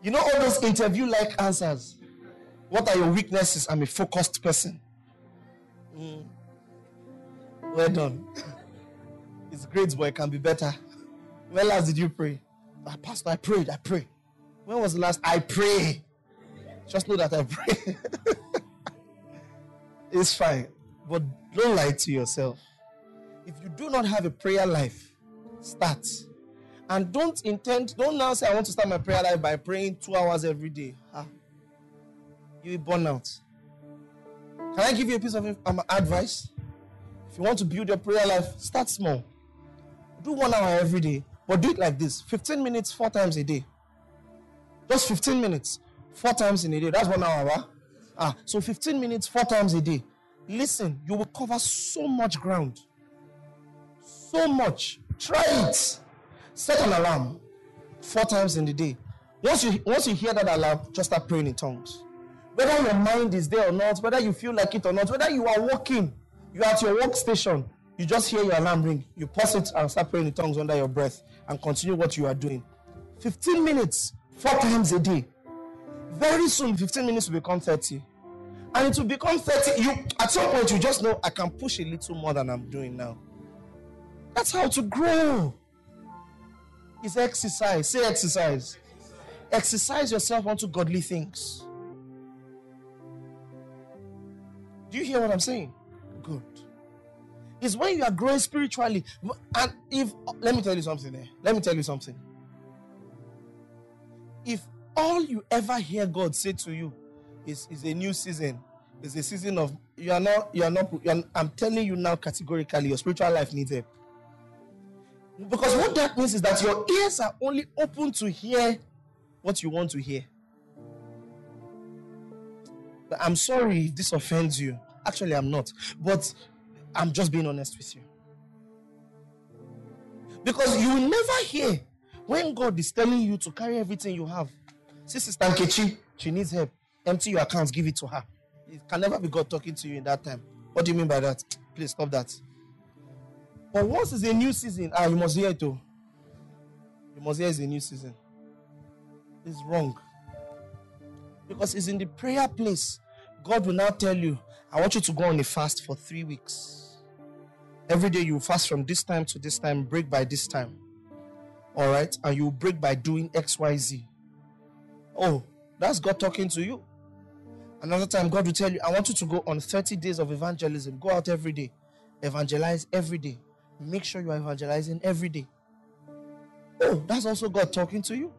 You know all those interview like answers. What are your weaknesses? I'm a focused person. Mm. Well done. It's great, but it can be better. When last did you pray? Ah, Pastor, I prayed. I pray. When was the last? I pray. Just know that I pray. it's fine. But don't lie to yourself. If you do not have a prayer life, start. And don't intend, don't now say, I want to start my prayer life by praying two hours every day. Ah, you will burn out. Can I give you a piece of um, advice? If you want to build your prayer life, start small. Do one hour every day, but do it like this 15 minutes, four times a day. Just 15 minutes four times in a day. That's one hour. Right? Ah, so 15 minutes, four times a day. Listen, you will cover so much ground. So much. Try it. Set an alarm four times in the day. Once you once you hear that alarm, just start praying in tongues. Whether your mind is there or not, whether you feel like it or not, whether you are walking, you're at your workstation, You just hear your alarm ring, you pause it and start praying in tongues under your breath and continue what you are doing. 15 minutes, four times a day. Very soon, 15 minutes will become 30. And it will become 30. You at some point you just know I can push a little more than I'm doing now. That's how to grow. It's exercise. Say exercise. Exercise yourself onto godly things. Do you hear what I'm saying? Good. It's when you are growing spiritually. And if, let me tell you something there. Let me tell you something. If all you ever hear God say to you is, is a new season, is a season of, you are not, you are not, you are, I'm telling you now categorically, your spiritual life needs help. Because what that means is that your ears are only open to hear what you want to hear. I'm sorry if this offends you. Actually, I'm not. But I'm just being honest with you. Because you will never hear when God is telling you to carry everything you have. See, Sister Nkechi, she needs help. Empty your accounts, give it to her. It can never be God talking to you in that time. What do you mean by that? Please stop that. But once it's a new season, ah, you must hear it too. You must hear it's a new season. It's wrong. Because it's in the prayer place. God will now tell you, I want you to go on a fast for three weeks. Every day you fast from this time to this time, break by this time. All right? And you break by doing XYZ. Oh, that's God talking to you. Another time, God will tell you, I want you to go on 30 days of evangelism. Go out every day, evangelize every day. Make sure you are evangelizing every day. Oh, that's also God talking to you.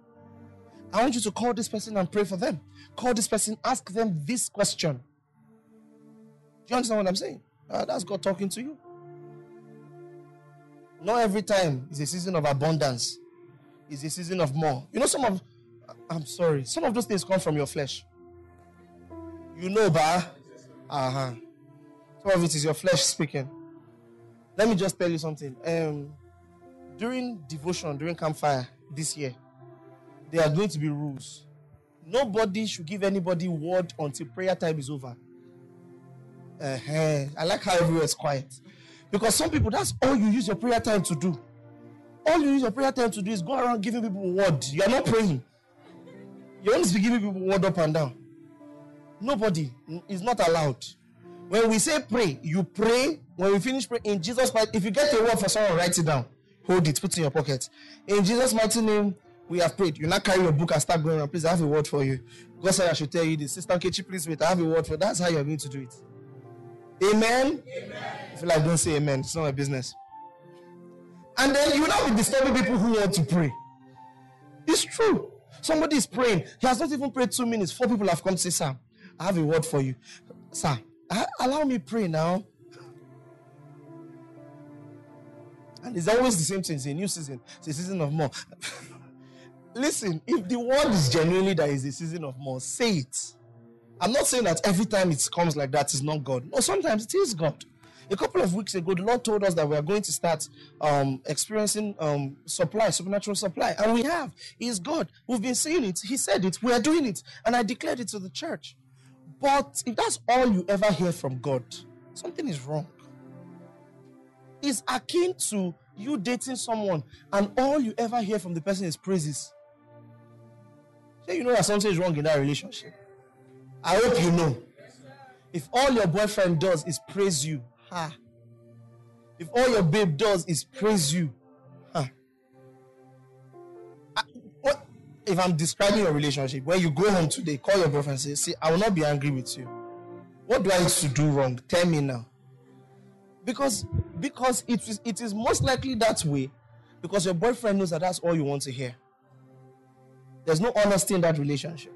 I want you to call this person and pray for them. Call this person, ask them this question. Do you understand what I'm saying? Uh, that's God talking to you. Not every time is a season of abundance, it's a season of more. You know, some of, I'm sorry, some of those things come from your flesh. You know, bah. Uh huh. Some of it is your flesh speaking. Let me just tell you something. Um, during devotion, during campfire this year, there are going to be rules. Nobody should give anybody word until prayer time is over. Uh-huh. I like how everywhere is quiet. Because some people, that's all you use your prayer time to do. All you use your prayer time to do is go around giving people word. You are not praying. You only be giving people word up and down. Nobody is not allowed. When we say pray, you pray. When we finish praying, in Jesus' mighty name. if you get a word for someone, write it down. Hold it, put it in your pocket. In Jesus' mighty name, we have prayed. You now carry your book and start going around. Please, I have a word for you. God said I should tell you this. Sister Kechi, please wait. I have a word for you. That's how you're going to do it. Amen. amen. I feel like don't say amen. It's not my business. And then you will not be disturbing people who want to pray. It's true. Somebody is praying. He has not even prayed two minutes. Four people have come to say, Sir, I have a word for you. Sir, allow me pray now. And it's always the same thing. It's a new season. It's a season of more. Listen, if the word is genuinely that is a season of more, say it. I'm not saying that every time it comes like that is not God. No, sometimes it is God. A couple of weeks ago, the Lord told us that we are going to start um, experiencing um, supply, supernatural supply, and we have. He is God. We've been seeing it. He said it. We are doing it, and I declared it to the church. But if that's all you ever hear from God, something is wrong. It's akin to you dating someone, and all you ever hear from the person is praises. So you know that something is wrong in that relationship. I hope you know. If all your boyfriend does is praise you, ha. If all your babe does is praise you, ha. I, what if I'm describing your relationship where you go home today, call your boyfriend say, See, I will not be angry with you. What do I need to do wrong? Tell me now. Because because it is it is most likely that way because your boyfriend knows that that's all you want to hear. There's no honesty in that relationship.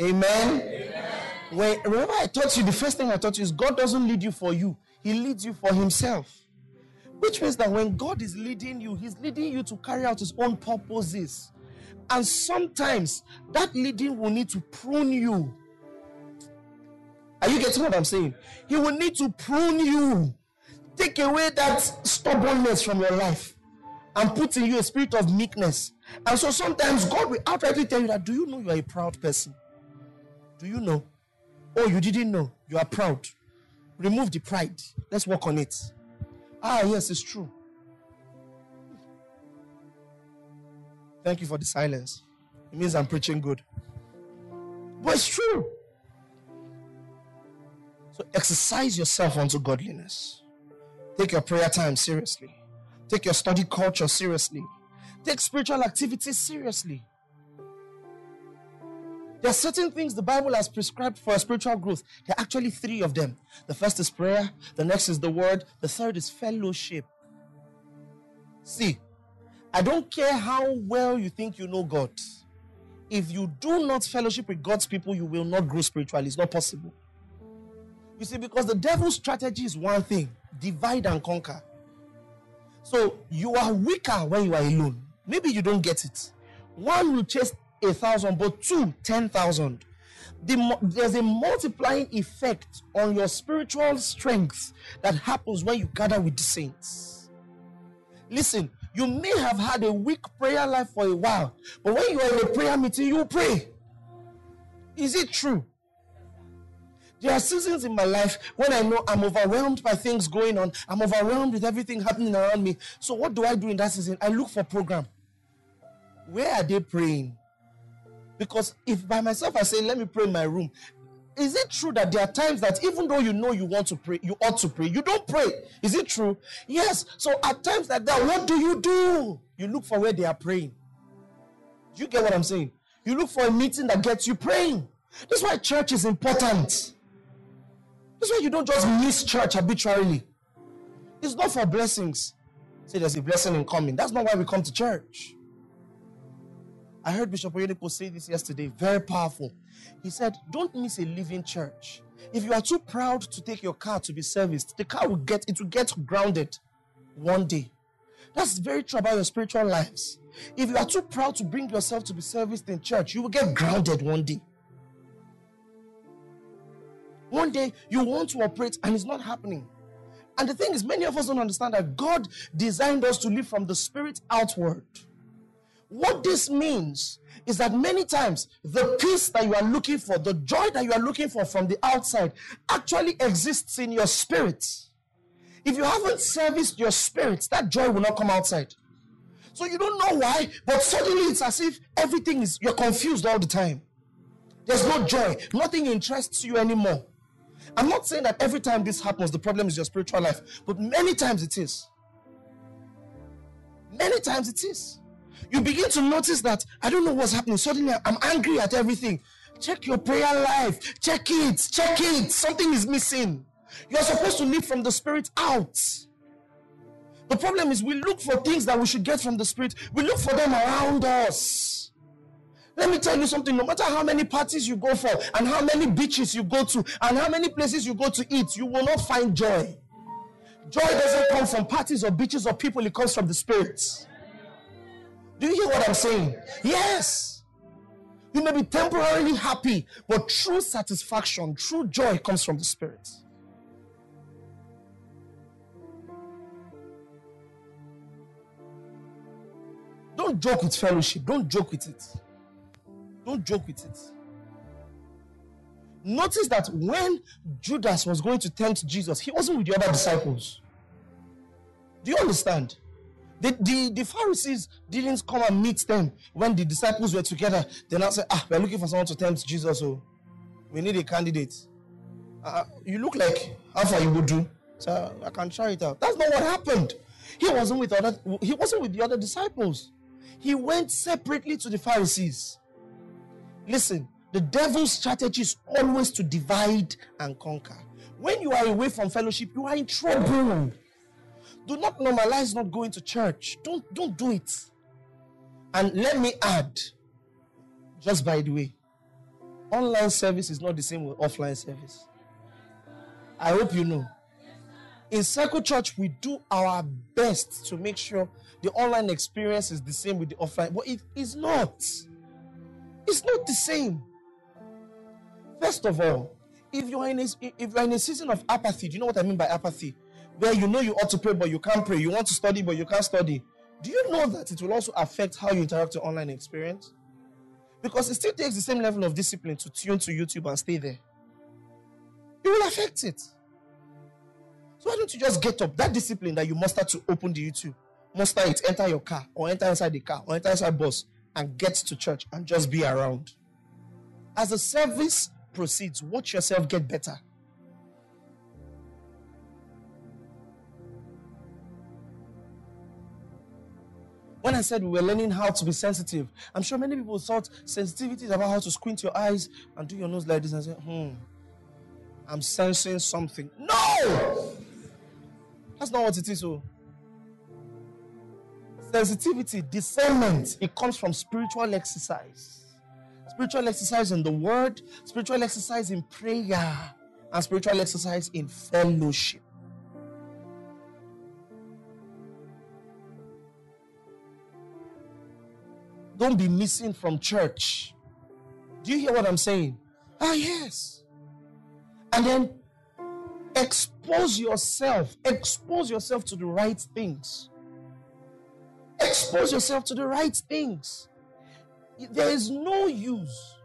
Amen. Amen. When, remember, I taught you the first thing I taught you is God doesn't lead you for you, He leads you for Himself. Which means that when God is leading you, He's leading you to carry out His own purposes. And sometimes that leading will need to prune you. Are you getting what I'm saying? He will need to prune you, take away that stubbornness from your life, and put in you a spirit of meekness and so sometimes God will outrightly tell you that, do you know you are a proud person? Do you know? Oh, you didn't know. You are proud. Remove the pride. Let's work on it. Ah, yes, it's true. Thank you for the silence. It means I'm preaching good. But it's true. So exercise yourself unto godliness. Take your prayer time seriously. Take your study culture seriously. Take spiritual activities seriously. There are certain things the Bible has prescribed for spiritual growth. There are actually three of them. The first is prayer, the next is the word, the third is fellowship. See, I don't care how well you think you know God. If you do not fellowship with God's people, you will not grow spiritually. It's not possible. You see, because the devil's strategy is one thing divide and conquer. So you are weaker when you are alone. Maybe you don't get it. One will chase a thousand, but two, ten thousand. The, there's a multiplying effect on your spiritual strength that happens when you gather with the saints. Listen, you may have had a weak prayer life for a while, but when you are in a prayer meeting, you pray. Is it true? There are seasons in my life when I know I'm overwhelmed by things going on. I'm overwhelmed with everything happening around me. So what do I do in that season? I look for program. Where are they praying? Because if by myself I say, let me pray in my room, is it true that there are times that even though you know you want to pray, you ought to pray, you don't pray? Is it true? Yes. So at times like that, what do you do? You look for where they are praying. Do you get what I'm saying? You look for a meeting that gets you praying. That's why church is important. That's why you don't just miss church arbitrarily. It's not for blessings. Say there's a blessing in coming. That's not why we come to church. I heard Bishop Oyedepo say this yesterday, very powerful. He said, Don't miss a living church. If you are too proud to take your car to be serviced, the car will get it will get grounded one day. That's very true about your spiritual lives. If you are too proud to bring yourself to be serviced in church, you will get grounded one day. One day you want to operate and it's not happening. And the thing is, many of us don't understand that God designed us to live from the spirit outward. What this means is that many times the peace that you are looking for, the joy that you are looking for from the outside, actually exists in your spirit. If you haven't serviced your spirit, that joy will not come outside. So you don't know why, but suddenly it's as if everything is, you're confused all the time. There's no joy, nothing interests you anymore. I'm not saying that every time this happens, the problem is your spiritual life, but many times it is. Many times it is you begin to notice that I don't know what's happening. Suddenly I'm angry at everything. Check your prayer life. Check it. Check it. Something is missing. You're supposed to live from the spirit out. The problem is we look for things that we should get from the spirit. We look for them around us. Let me tell you something. No matter how many parties you go for, and how many beaches you go to, and how many places you go to eat, you will not find joy. Joy doesn't come from parties or beaches or people, it comes from the spirits. Do you hear what I'm saying? Yes. You may be temporarily happy, but true satisfaction, true joy comes from the Spirit. Don't joke with fellowship. Don't joke with it. Don't joke with it. Notice that when Judas was going to tempt Jesus, he wasn't with the other disciples. Do you understand? The, the, the Pharisees didn't come and meet them when the disciples were together. They now say, Ah, we're looking for someone to tempt Jesus. So oh. we need a candidate. Uh, you look like far you would do. So I can try it out. That's not what happened. He wasn't with other he wasn't with the other disciples. He went separately to the Pharisees. Listen, the devil's strategy is always to divide and conquer. When you are away from fellowship, you are in trouble. Do not normalize not going to church. Don't don't do it. And let me add, just by the way, online service is not the same with offline service. I hope you know. In Circle Church, we do our best to make sure the online experience is the same with the offline, but it is not. It's not the same. First of all, if you're in a, if you're in a season of apathy, do you know what I mean by apathy? Where you know you ought to pray, but you can't pray. You want to study, but you can't study. Do you know that it will also affect how you interact with online experience? Because it still takes the same level of discipline to tune to YouTube and stay there. It will affect it. So why don't you just get up? That discipline that you muster to open the YouTube, muster it, enter your car, or enter inside the car, or enter inside bus, and get to church and just be around. As the service proceeds, watch yourself get better. When I said we were learning how to be sensitive, I'm sure many people thought sensitivity is about how to squint your eyes and do your nose like this and say, hmm, I'm sensing something. No! That's not what it is. Oh. sensitivity, discernment, it comes from spiritual exercise. Spiritual exercise in the word, spiritual exercise in prayer, and spiritual exercise in fellowship. Don't be missing from church. Do you hear what I'm saying? Ah, yes. And then expose yourself. Expose yourself to the right things. Expose yourself to the right things. There is no use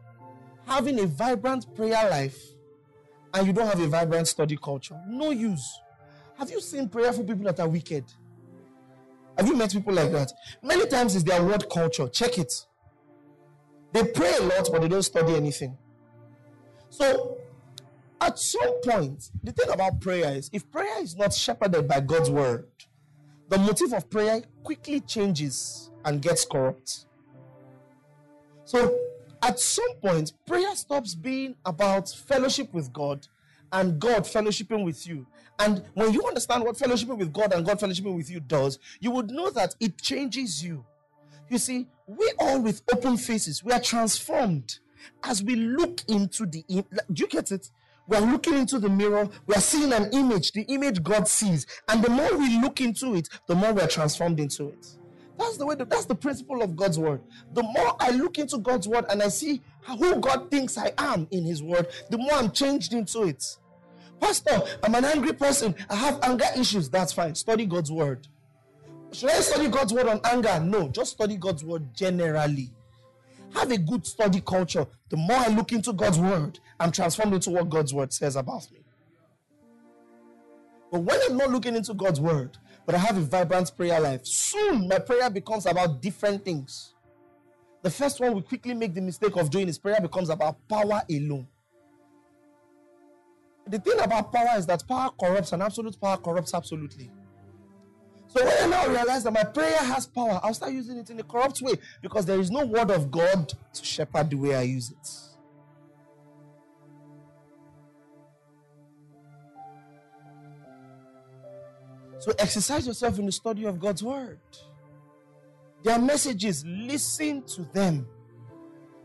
having a vibrant prayer life and you don't have a vibrant study culture. No use. Have you seen prayerful people that are wicked? Have you met people like that? Many times it's their word culture. Check it. They pray a lot, but they don't study anything. So, at some point, the thing about prayer is if prayer is not shepherded by God's word, the motive of prayer quickly changes and gets corrupt. So, at some point, prayer stops being about fellowship with God and God fellowshipping with you. And when you understand what fellowshipping with God and God fellowshipping with you does, you would know that it changes you. You see, we all with open faces, we are transformed as we look into the. Do you get it? We are looking into the mirror, we are seeing an image, the image God sees. And the more we look into it, the more we are transformed into it. That's the way, that's the principle of God's word. The more I look into God's word and I see who God thinks I am in His word, the more I'm changed into it. Pastor, I'm an angry person. I have anger issues. That's fine. Study God's word. Should I study God's word on anger? No, just study God's word generally. Have a good study culture. The more I look into God's word, I'm transformed into what God's word says about me. But when I'm not looking into God's word, but I have a vibrant prayer life, soon my prayer becomes about different things. The first one we quickly make the mistake of doing is prayer becomes about power alone. The thing about power is that power corrupts and absolute power corrupts absolutely. So when I now realize that my prayer has power, I'll start using it in a corrupt way because there is no word of God to shepherd the way I use it. So exercise yourself in the study of God's word. Their messages, listen to them.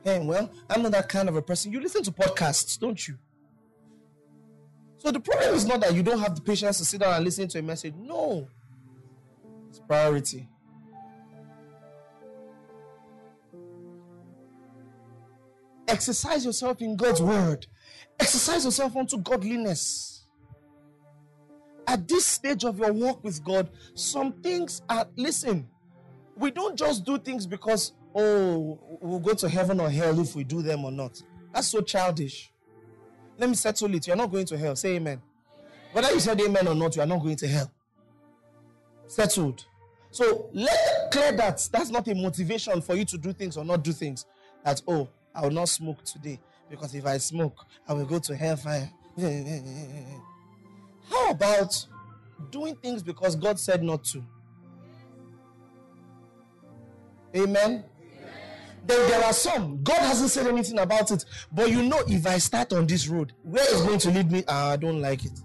Hey, well, I'm not that kind of a person. You listen to podcasts, don't you? So the problem is not that you don't have the patience to sit down and listen to a message. No. It's priority. Exercise yourself in God's word. Exercise yourself unto godliness. At this stage of your walk with God, some things are, listen, we don't just do things because, oh, we'll go to heaven or hell if we do them or not. That's so childish. Let me settle it. You are not going to hell. Say amen. Whether you said amen or not, you are not going to hell. Settled. So let clear that. That's not a motivation for you to do things or not do things. That, oh, I will not smoke today because if I smoke, I will go to hellfire. How about doing things because God said not to? Amen. Then there are some, God hasn't said anything about it, but you know, if I start on this road, where is going to lead me? Ah, I don't like it.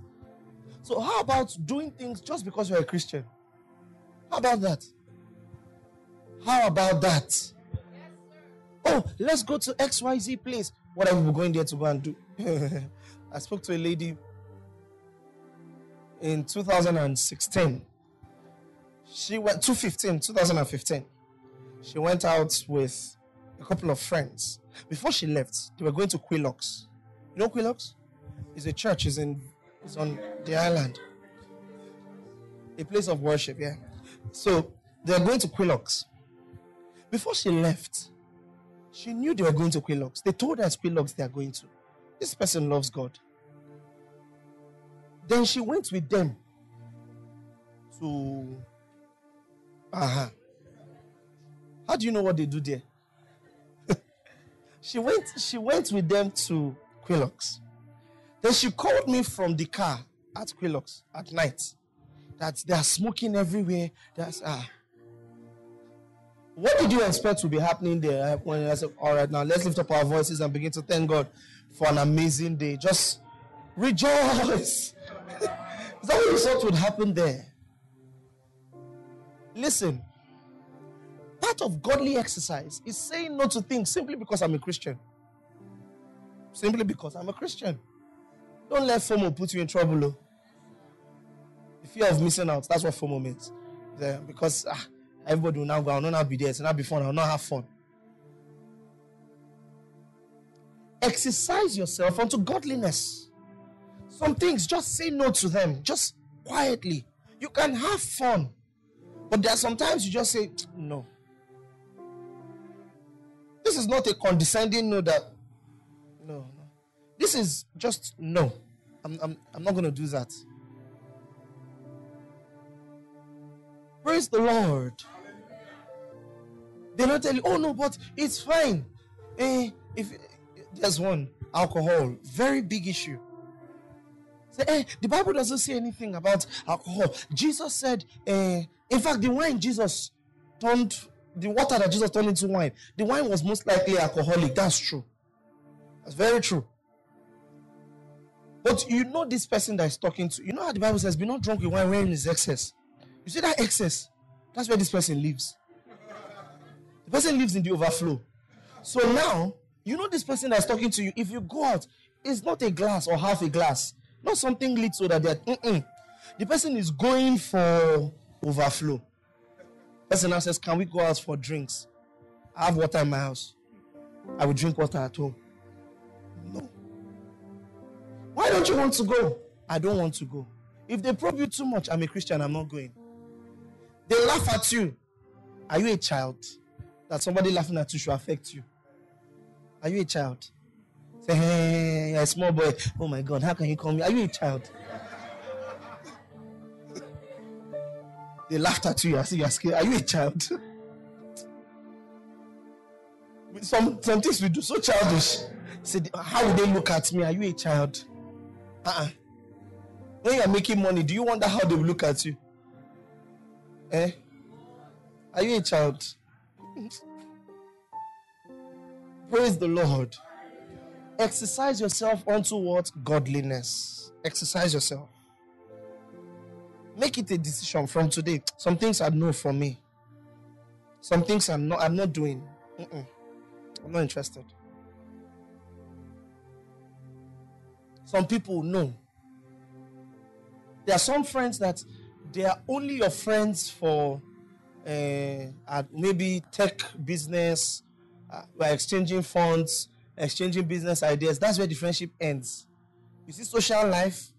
So, how about doing things just because you're a Christian? How about that? How about that? oh, let's go to XYZ place. What are we going there to go and do? I spoke to a lady in 2016. She went 2015, 2015. She went out with a couple of friends. Before she left, they were going to Quilox. You know Quilox? It's a church, it's, in, it's on the island. A place of worship, yeah. So they were going to Quilox. Before she left, she knew they were going to Quilox. They told her Quilox they are going to. This person loves God. Then she went with them to. Uh huh. How do you know what they do there? she went. She went with them to Quilox. Then she called me from the car at Quilox at night. That they are smoking everywhere. That's ah. What did you expect to be happening there? When I said, "All right, now let's lift up our voices and begin to thank God for an amazing day." Just rejoice. Is that what you thought would happen there? Listen, part of godly exercise is saying no to things simply because I'm a Christian. Simply because I'm a Christian. Don't let FOMO put you in trouble. Oh. The fear of missing out, that's what FOMO means. Yeah, because ah, everybody will now go, I'll not be there, it's not be fun, I'll not have fun. Exercise yourself unto godliness. Some things, just say no to them, just quietly. You can have fun, but there are sometimes you just say, no. This is not a condescending no that, no, no. This is just no. I'm, I'm, I'm not to do that. Praise the Lord. They don't tell you, oh no, but it's fine. Eh, if there's one alcohol, very big issue. Say, eh, the Bible doesn't say anything about alcohol. Jesus said, eh, in fact, the wine Jesus turned, the water that Jesus turned into wine, the wine was most likely alcoholic. That's true. That's very true. But you know this person that is talking to, you You know how the Bible says, be not drunk with wine when is excess. You see that excess? That's where this person lives. The person lives in the overflow. So now, you know this person that's talking to you, if you go out, it's not a glass or half a glass. Not something lit so that they're. The person is going for overflow. Person now says, Can we go out for drinks? I have water in my house. I will drink water at home. No. Why don't you want to go? I don't want to go. If they probe you too much, I'm a Christian, I'm not going. They laugh at you. Are you a child? That somebody laughing at you should affect you. Are you a child? Say, hey, you're a small boy. Oh my God, how can you call me? Are you a child? They laughed at you. I see you're scared. Are you a child? some, some things we do so childish. Say, how would they look at me? Are you a child? Uh-uh. When you're making money, do you wonder how they will look at you? Eh? Are you a child? Praise the Lord. Exercise yourself unto what? Godliness. Exercise yourself. Make it a decision from today. Some things are no for me. Some things I'm not I'm not doing. Mm-mm. I'm not interested. Some people know. There are some friends that they are only your friends for uh, maybe tech business, uh, we're exchanging funds, exchanging business ideas. That's where the friendship ends. You see, social life,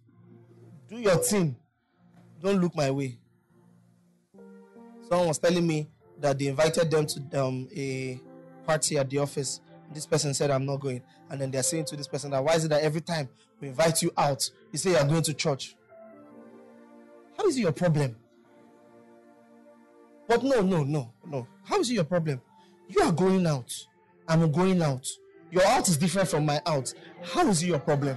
do your thing. Don't look my way. Someone was telling me that they invited them to um, a party at the office. This person said, I'm not going. And then they're saying to this person that why is it that every time we invite you out, you say you're going to church? How is it your problem? But no, no, no, no. How is it your problem? You are going out. I'm going out. Your out is different from my out. How is it your problem?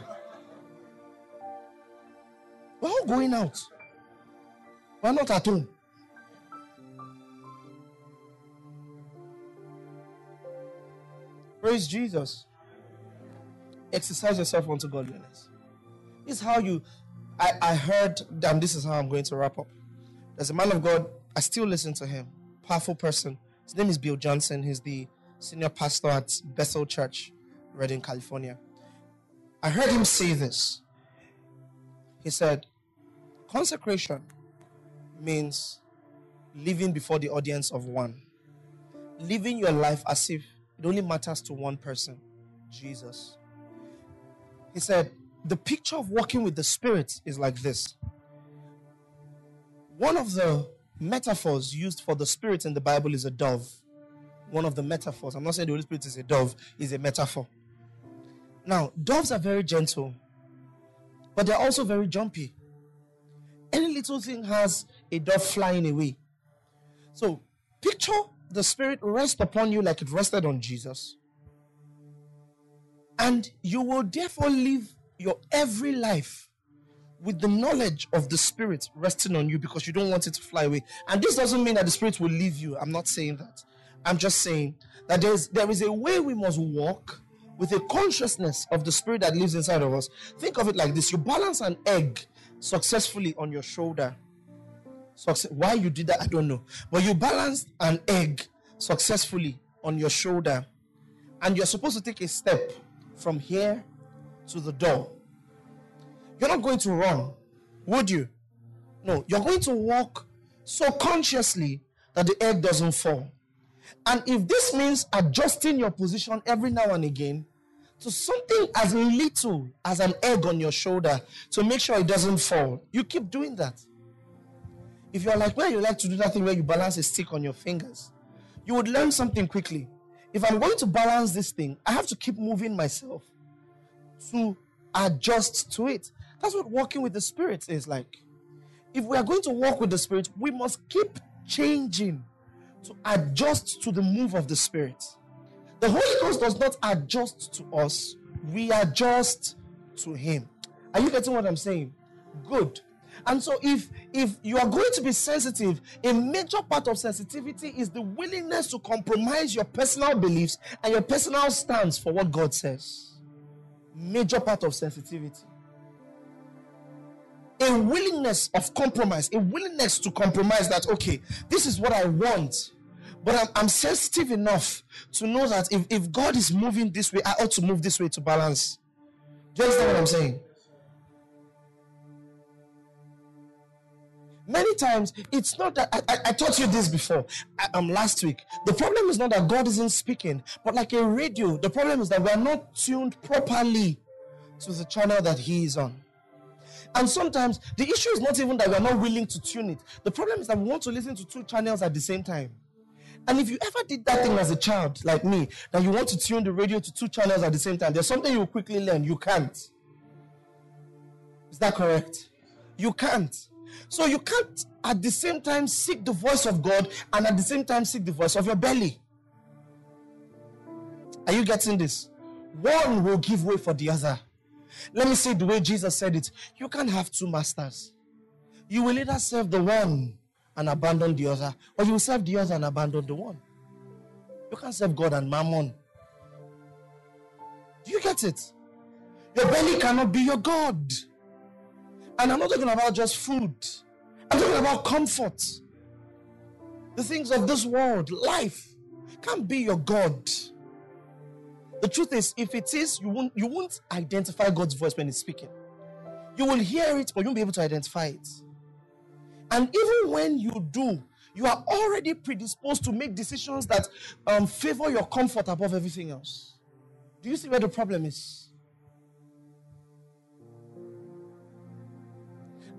We're all going out. We're not at home. Praise Jesus. Exercise yourself unto godliness. This is how you. I, I heard, and this is how I'm going to wrap up. There's a man of God, I still listen to him. Powerful person. His name is Bill Johnson. He's the senior pastor at Bethel Church, Redding, California. I heard him say this. He said, Consecration means living before the audience of one, living your life as if it only matters to one person Jesus. He said, The picture of walking with the Spirit is like this. One of the metaphors used for the Spirit in the Bible is a dove one of the metaphors. I'm not saying the Holy Spirit is a dove, is a metaphor. Now, doves are very gentle, but they're also very jumpy. Any little thing has a dove flying away. So picture the Spirit rest upon you like it rested on Jesus. And you will therefore live your every life with the knowledge of the Spirit resting on you because you don't want it to fly away. And this doesn't mean that the Spirit will leave you. I'm not saying that. I'm just saying that there's, there is a way we must walk with a consciousness of the Spirit that lives inside of us. Think of it like this you balance an egg successfully on your shoulder. Success- Why you did that, I don't know. But you balanced an egg successfully on your shoulder. And you're supposed to take a step from here to the door. You're not going to run, would you? No, you're going to walk so consciously that the egg doesn't fall. And if this means adjusting your position every now and again to something as little as an egg on your shoulder to make sure it doesn't fall, you keep doing that. If you're like, well, you like to do that thing where you balance a stick on your fingers, you would learn something quickly. If I'm going to balance this thing, I have to keep moving myself to adjust to it. That's what walking with the Spirit is like. If we are going to walk with the Spirit, we must keep changing to adjust to the move of the Spirit. The Holy Ghost does not adjust to us, we adjust to Him. Are you getting what I'm saying? Good. And so if if you are going to be sensitive, a major part of sensitivity is the willingness to compromise your personal beliefs and your personal stance for what God says. Major part of sensitivity. A willingness of compromise, a willingness to compromise that, okay, this is what I want, but I'm, I'm sensitive enough to know that if, if God is moving this way, I ought to move this way to balance. Do you understand what I'm saying? Many times, it's not that I, I, I taught you this before. I, um, last week. The problem is not that God isn't speaking, but like a radio, the problem is that we are not tuned properly to the channel that He is on. And sometimes the issue is not even that we are not willing to tune it. The problem is that we want to listen to two channels at the same time. And if you ever did that thing as a child, like me, that you want to tune the radio to two channels at the same time, there's something you quickly learn. You can't. Is that correct? You can't. So you can't at the same time seek the voice of God and at the same time seek the voice of your belly. Are you getting this? One will give way for the other. Let me say the way Jesus said it. You can't have two masters. You will either serve the one and abandon the other, or you will serve the other and abandon the one. You can't serve God and mammon. Do you get it? Your belly cannot be your God. And I'm not talking about just food, I'm talking about comfort. The things of this world, life, can't be your God. The truth is, if it is, you won't, you won't identify God's voice when He's speaking. You will hear it, but you won't be able to identify it. And even when you do, you are already predisposed to make decisions that um, favor your comfort above everything else. Do you see where the problem is?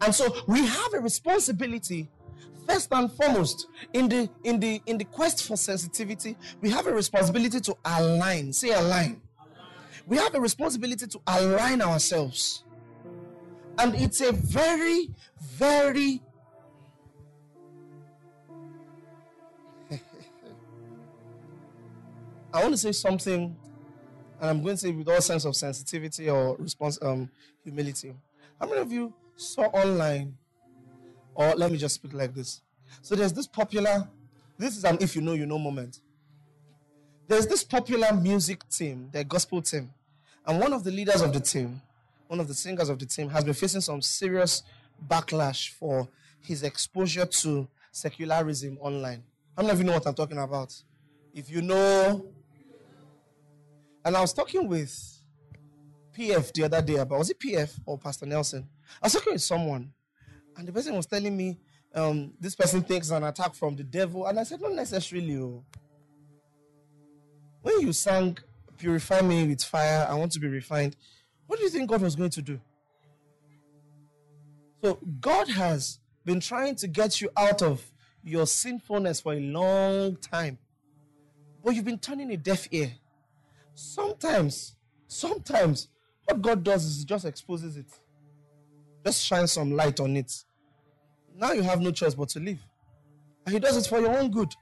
And so we have a responsibility first and foremost in the in the in the quest for sensitivity we have a responsibility to align. Say align. We have a responsibility to align ourselves. And it's a very very i want to say something and i'm going to say with all sense of sensitivity or response um humility. How many of you saw online or let me just speak like this. So there's this popular, this is an if you know, you know moment. There's this popular music team, the gospel team. And one of the leaders of the team, one of the singers of the team, has been facing some serious backlash for his exposure to secularism online. How many of you know what I'm talking about? If you know, and I was talking with PF the other day about, was it PF or Pastor Nelson? I was talking with someone and the person was telling me, um, this person thinks an attack from the devil. And I said, not necessarily. Oh. When you sang, Purify me with fire, I want to be refined, what do you think God was going to do? So, God has been trying to get you out of your sinfulness for a long time, but you've been turning a deaf ear. Sometimes, sometimes, what God does is just exposes it, just shine some light on it Now you have no choice but to leave. And he does it for your own good.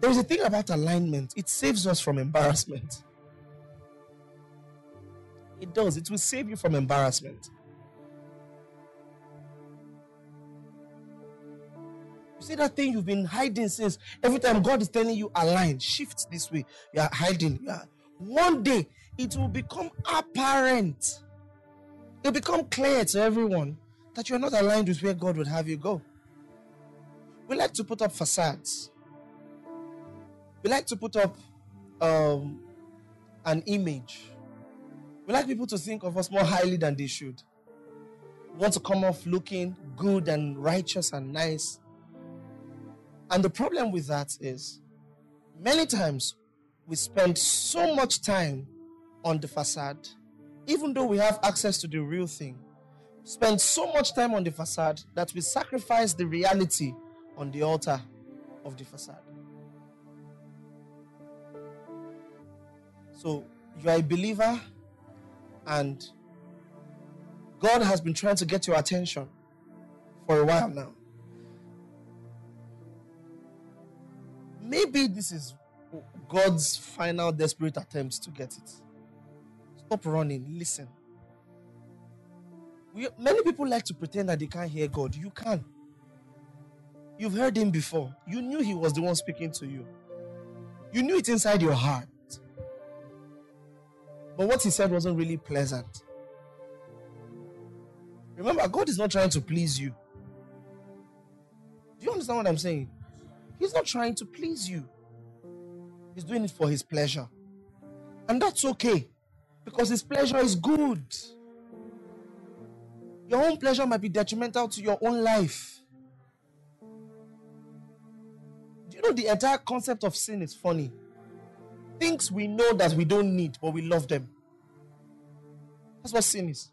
There is a thing about alignment, it saves us from embarrassment. It does, it will save you from embarrassment. You see that thing you've been hiding since every time God is telling you align, shift this way, you are hiding. You are, one day it will become apparent. It'll become clear to everyone that you're not aligned with where God would have you go. We like to put up facades. We like to put up um, an image. We like people to think of us more highly than they should. We want to come off looking good and righteous and nice. And the problem with that is many times we spend so much time on the facade, even though we have access to the real thing. Spend so much time on the facade that we sacrifice the reality on the altar of the facade. So you are a believer, and God has been trying to get your attention for a while now. Maybe this is God's final desperate attempt to get it. Stop running, listen. We, many people like to pretend that they can't hear God. You can. You've heard Him before. You knew He was the one speaking to you. You knew it inside your heart. But what he said wasn't really pleasant. Remember, God is not trying to please you. Do you understand what I'm saying? He's not trying to please you, He's doing it for His pleasure. And that's okay because His pleasure is good. Your own pleasure might be detrimental to your own life. Do you know the entire concept of sin is funny? things we know that we don't need, but we love them. That's what sin is.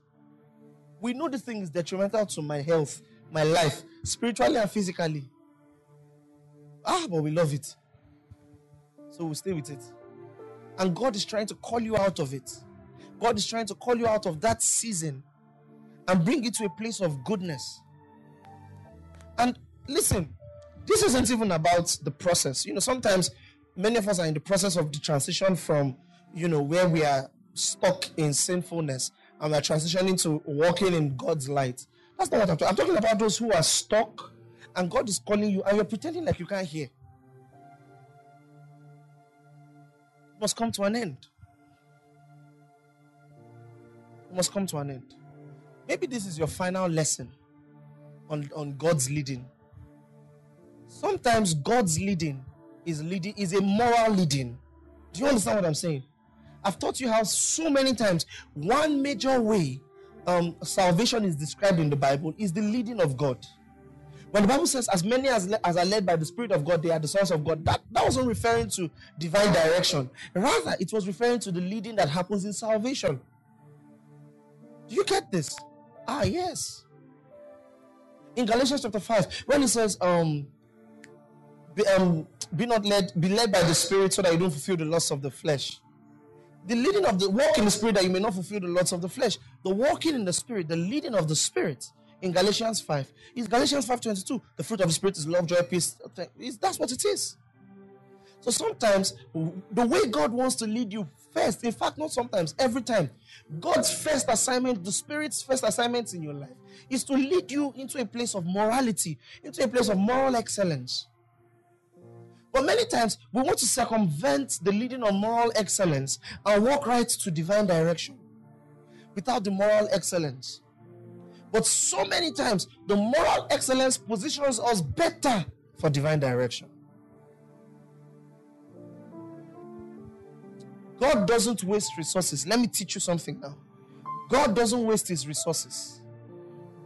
We know the thing is detrimental to my health, my life, spiritually and physically. Ah, but we love it. So we stay with it. And God is trying to call you out of it. God is trying to call you out of that season and bring you to a place of goodness. And listen, this isn't even about the process. You know, sometimes many of us are in the process of the transition from, you know, where we are stuck in sinfulness and we're transitioning to walking in God's light. That's not what I'm talking. I'm talking about those who are stuck and God is calling you and you're pretending like you can't hear. It must come to an end. Must come to an end. Maybe this is your final lesson on, on God's leading. Sometimes God's leading is leading is a moral leading. Do you understand what I'm saying? I've taught you how so many times one major way um, salvation is described in the Bible is the leading of God. When the Bible says, as many as, as are led by the Spirit of God, they are the sons of God, that, that wasn't referring to divine direction. Rather, it was referring to the leading that happens in salvation. Do you get this? Ah, yes. In Galatians chapter 5, when it says, um, be, um, be not led, be led by the Spirit so that you don't fulfill the lusts of the flesh. The leading of the walk in the Spirit that you may not fulfill the lusts of the flesh. The walking in the Spirit, the leading of the Spirit in Galatians 5 is Galatians 5:22. The fruit of the Spirit is love, joy, peace. That's what it is. So sometimes the way God wants to lead you first, in fact, not sometimes, every time, God's first assignment, the Spirit's first assignment in your life, is to lead you into a place of morality, into a place of moral excellence. But many times we want to circumvent the leading of moral excellence and walk right to divine direction without the moral excellence. But so many times the moral excellence positions us better for divine direction. God doesn't waste resources. Let me teach you something now. God doesn't waste his resources.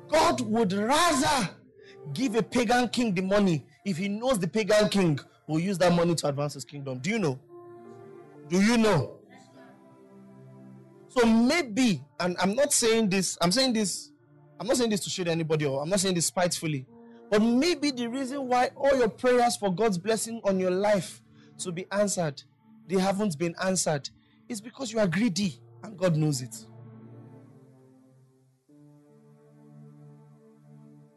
God would rather give a pagan king the money if he knows the pagan king will use that money to advance his kingdom. Do you know? Do you know? So maybe, and I'm not saying this, I'm saying this, I'm not saying this to shade anybody or I'm not saying this spitefully, but maybe the reason why all your prayers for God's blessing on your life to be answered, they haven't been answered, is because you are greedy and God knows it.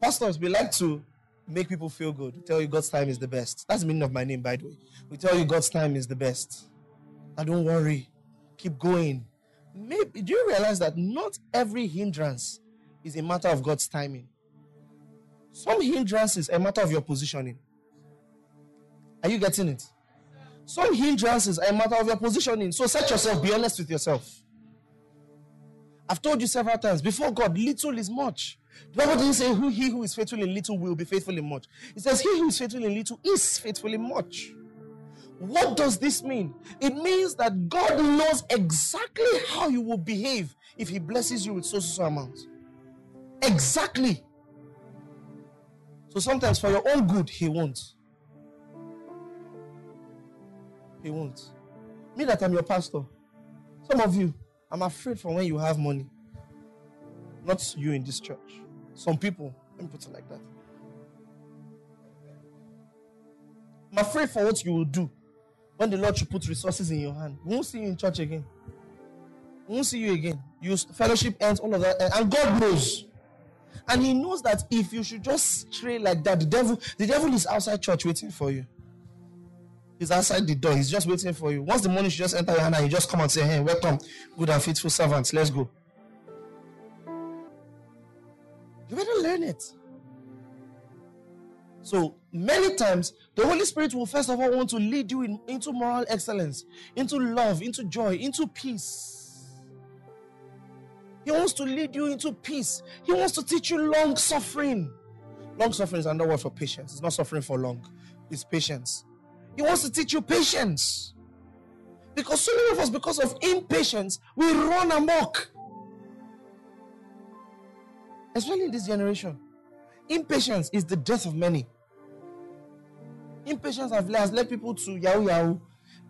Pastors, we like to make people feel good. We tell you God's time is the best. That's the meaning of my name, by the way. We tell you God's time is the best. And don't worry, keep going. Maybe do you realize that not every hindrance is a matter of God's timing? Some hindrances are a matter of your positioning. Are you getting it? Some hindrances are a matter of your positioning. So set yourself, be honest with yourself. I've told you several times before God, little is much. The Bible didn't say who he who is faithful in little will be faithful in much. It says he who is faithful in little is faithful in much. What does this mean? It means that God knows exactly how you will behave if He blesses you with so so amount. Exactly. So sometimes for your own good, He won't. He won't. Me that I'm your pastor. Some of you, I'm afraid for when you have money. Not you in this church. Some people, let me put it like that. I'm afraid for what you will do when the Lord should put resources in your hand. We won't see you in church again. We won't see you again. You fellowship ends, all of that, and God knows. And He knows that if you should just stray like that, the devil, the devil is outside church waiting for you. He's outside the door. He's just waiting for you. Once the money should just enter your hand, and you just come and say, "Hey, welcome, good and faithful servants. Let's go." You better learn it. So many times, the Holy Spirit will first of all want to lead you in, into moral excellence, into love, into joy, into peace. He wants to lead you into peace. He wants to teach you long suffering. Long suffering is another word for patience. It's not suffering for long, it's patience. He wants to teach you patience. Because so many of us, because of impatience, we run amok. Especially in this generation. Impatience is the death of many. Impatience has led people to Yahoo Yahoo,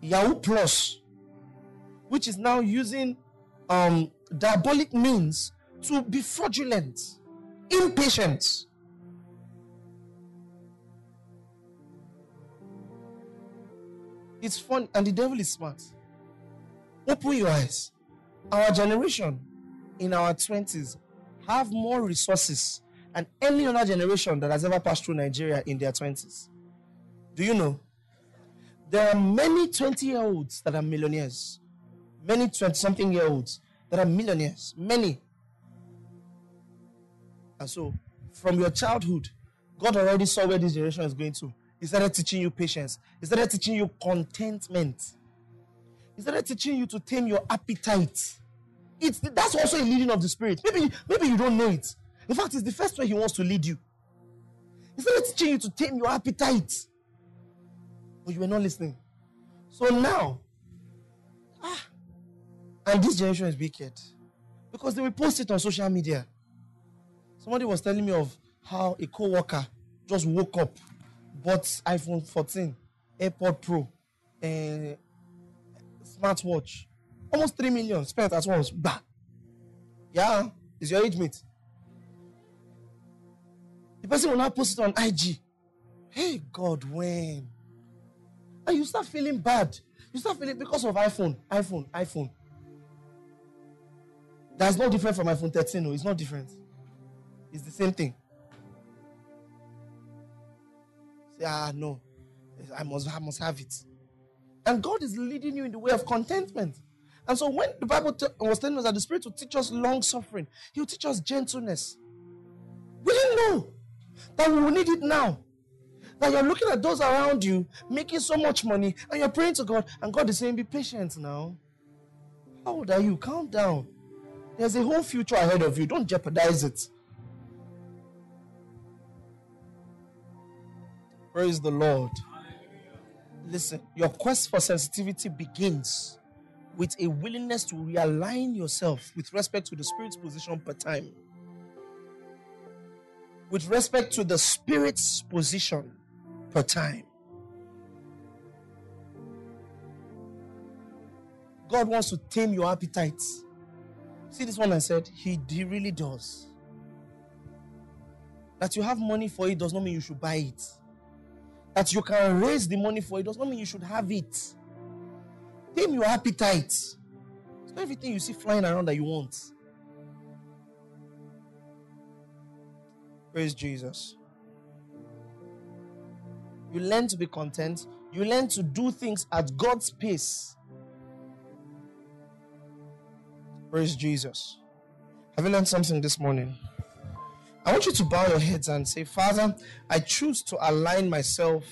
Yahoo Plus, which is now using um, diabolic means to be fraudulent. Impatience. It's fun, and the devil is smart. Open your eyes. Our generation in our 20s have more resources than any other generation that has ever passed through Nigeria in their 20s. Do you know? There are many 20 year olds that are millionaires, many 20 something year olds that are millionaires, many. And so, from your childhood, God already saw where this generation is going to. He started teaching you patience, He started teaching you contentment, He started teaching you to tame your appetite. It's that's also a leading of the spirit. Maybe, maybe you don't know it. In fact, it's the first way he wants to lead you. He started teaching you to tame your appetite but you were not listening. So now, ah, and this generation is wicked because they will post it on social media. Somebody was telling me of how a co-worker just woke up, bought iPhone 14, AirPod Pro, and smartwatch, almost three million spent at once. Bah, yeah, is your age mate. The person will now post it on IG. Hey God, when? And you start feeling bad. You start feeling because of iPhone, iPhone, iPhone. That's not different from iPhone 13. No, it's not different. It's the same thing. Say, ah, no. I must, I must have it. And God is leading you in the way of contentment. And so when the Bible t- was telling us that the Spirit will teach us long suffering, He will teach us gentleness. We didn't know that we will need it now that you're looking at those around you making so much money and you're praying to God, and God is saying, Be patient now. How old are you? Calm down. There's a whole future ahead of you. Don't jeopardize it. Praise the Lord. Listen, your quest for sensitivity begins with a willingness to realign yourself with respect to the Spirit's position per time. With respect to the Spirit's position per time. God wants to tame your appetites. See this one I said? He, really does. That you have money for it does not mean you should buy it. That you can raise the money for it does not mean you should have it. Tame your appetite. It's not everything you see flying around that you want. Praise Jesus. You learn to be content. You learn to do things at God's pace. Praise Jesus. Have you learned something this morning? I want you to bow your heads and say, Father, I choose to align myself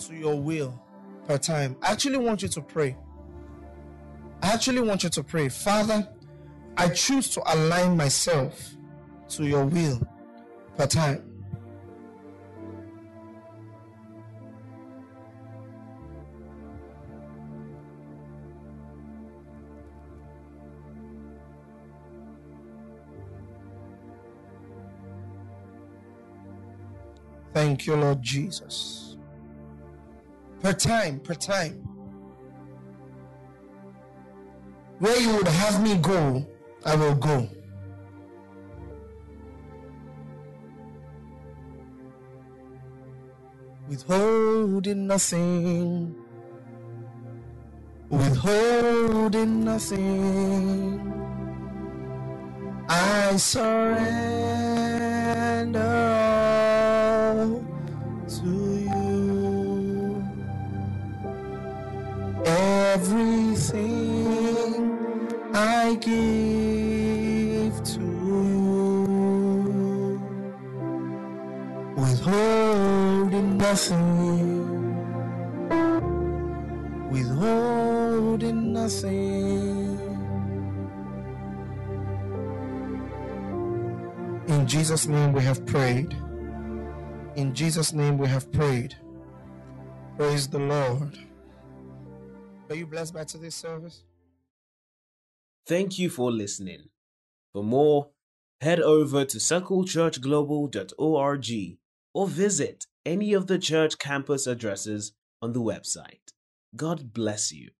to your will per time. I actually want you to pray. I actually want you to pray. Father, I choose to align myself to your will per time. Thank you, Lord Jesus. Per time, per time. Where you would have me go, I will go. Withholding nothing, withholding nothing. I surrender Everything I give to you, withholding nothing, withholding nothing. In Jesus' name we have prayed. In Jesus' name we have prayed. Praise the Lord. Are you blessed by today's service? Thank you for listening. For more, head over to circlechurchglobal.org or visit any of the church campus addresses on the website. God bless you.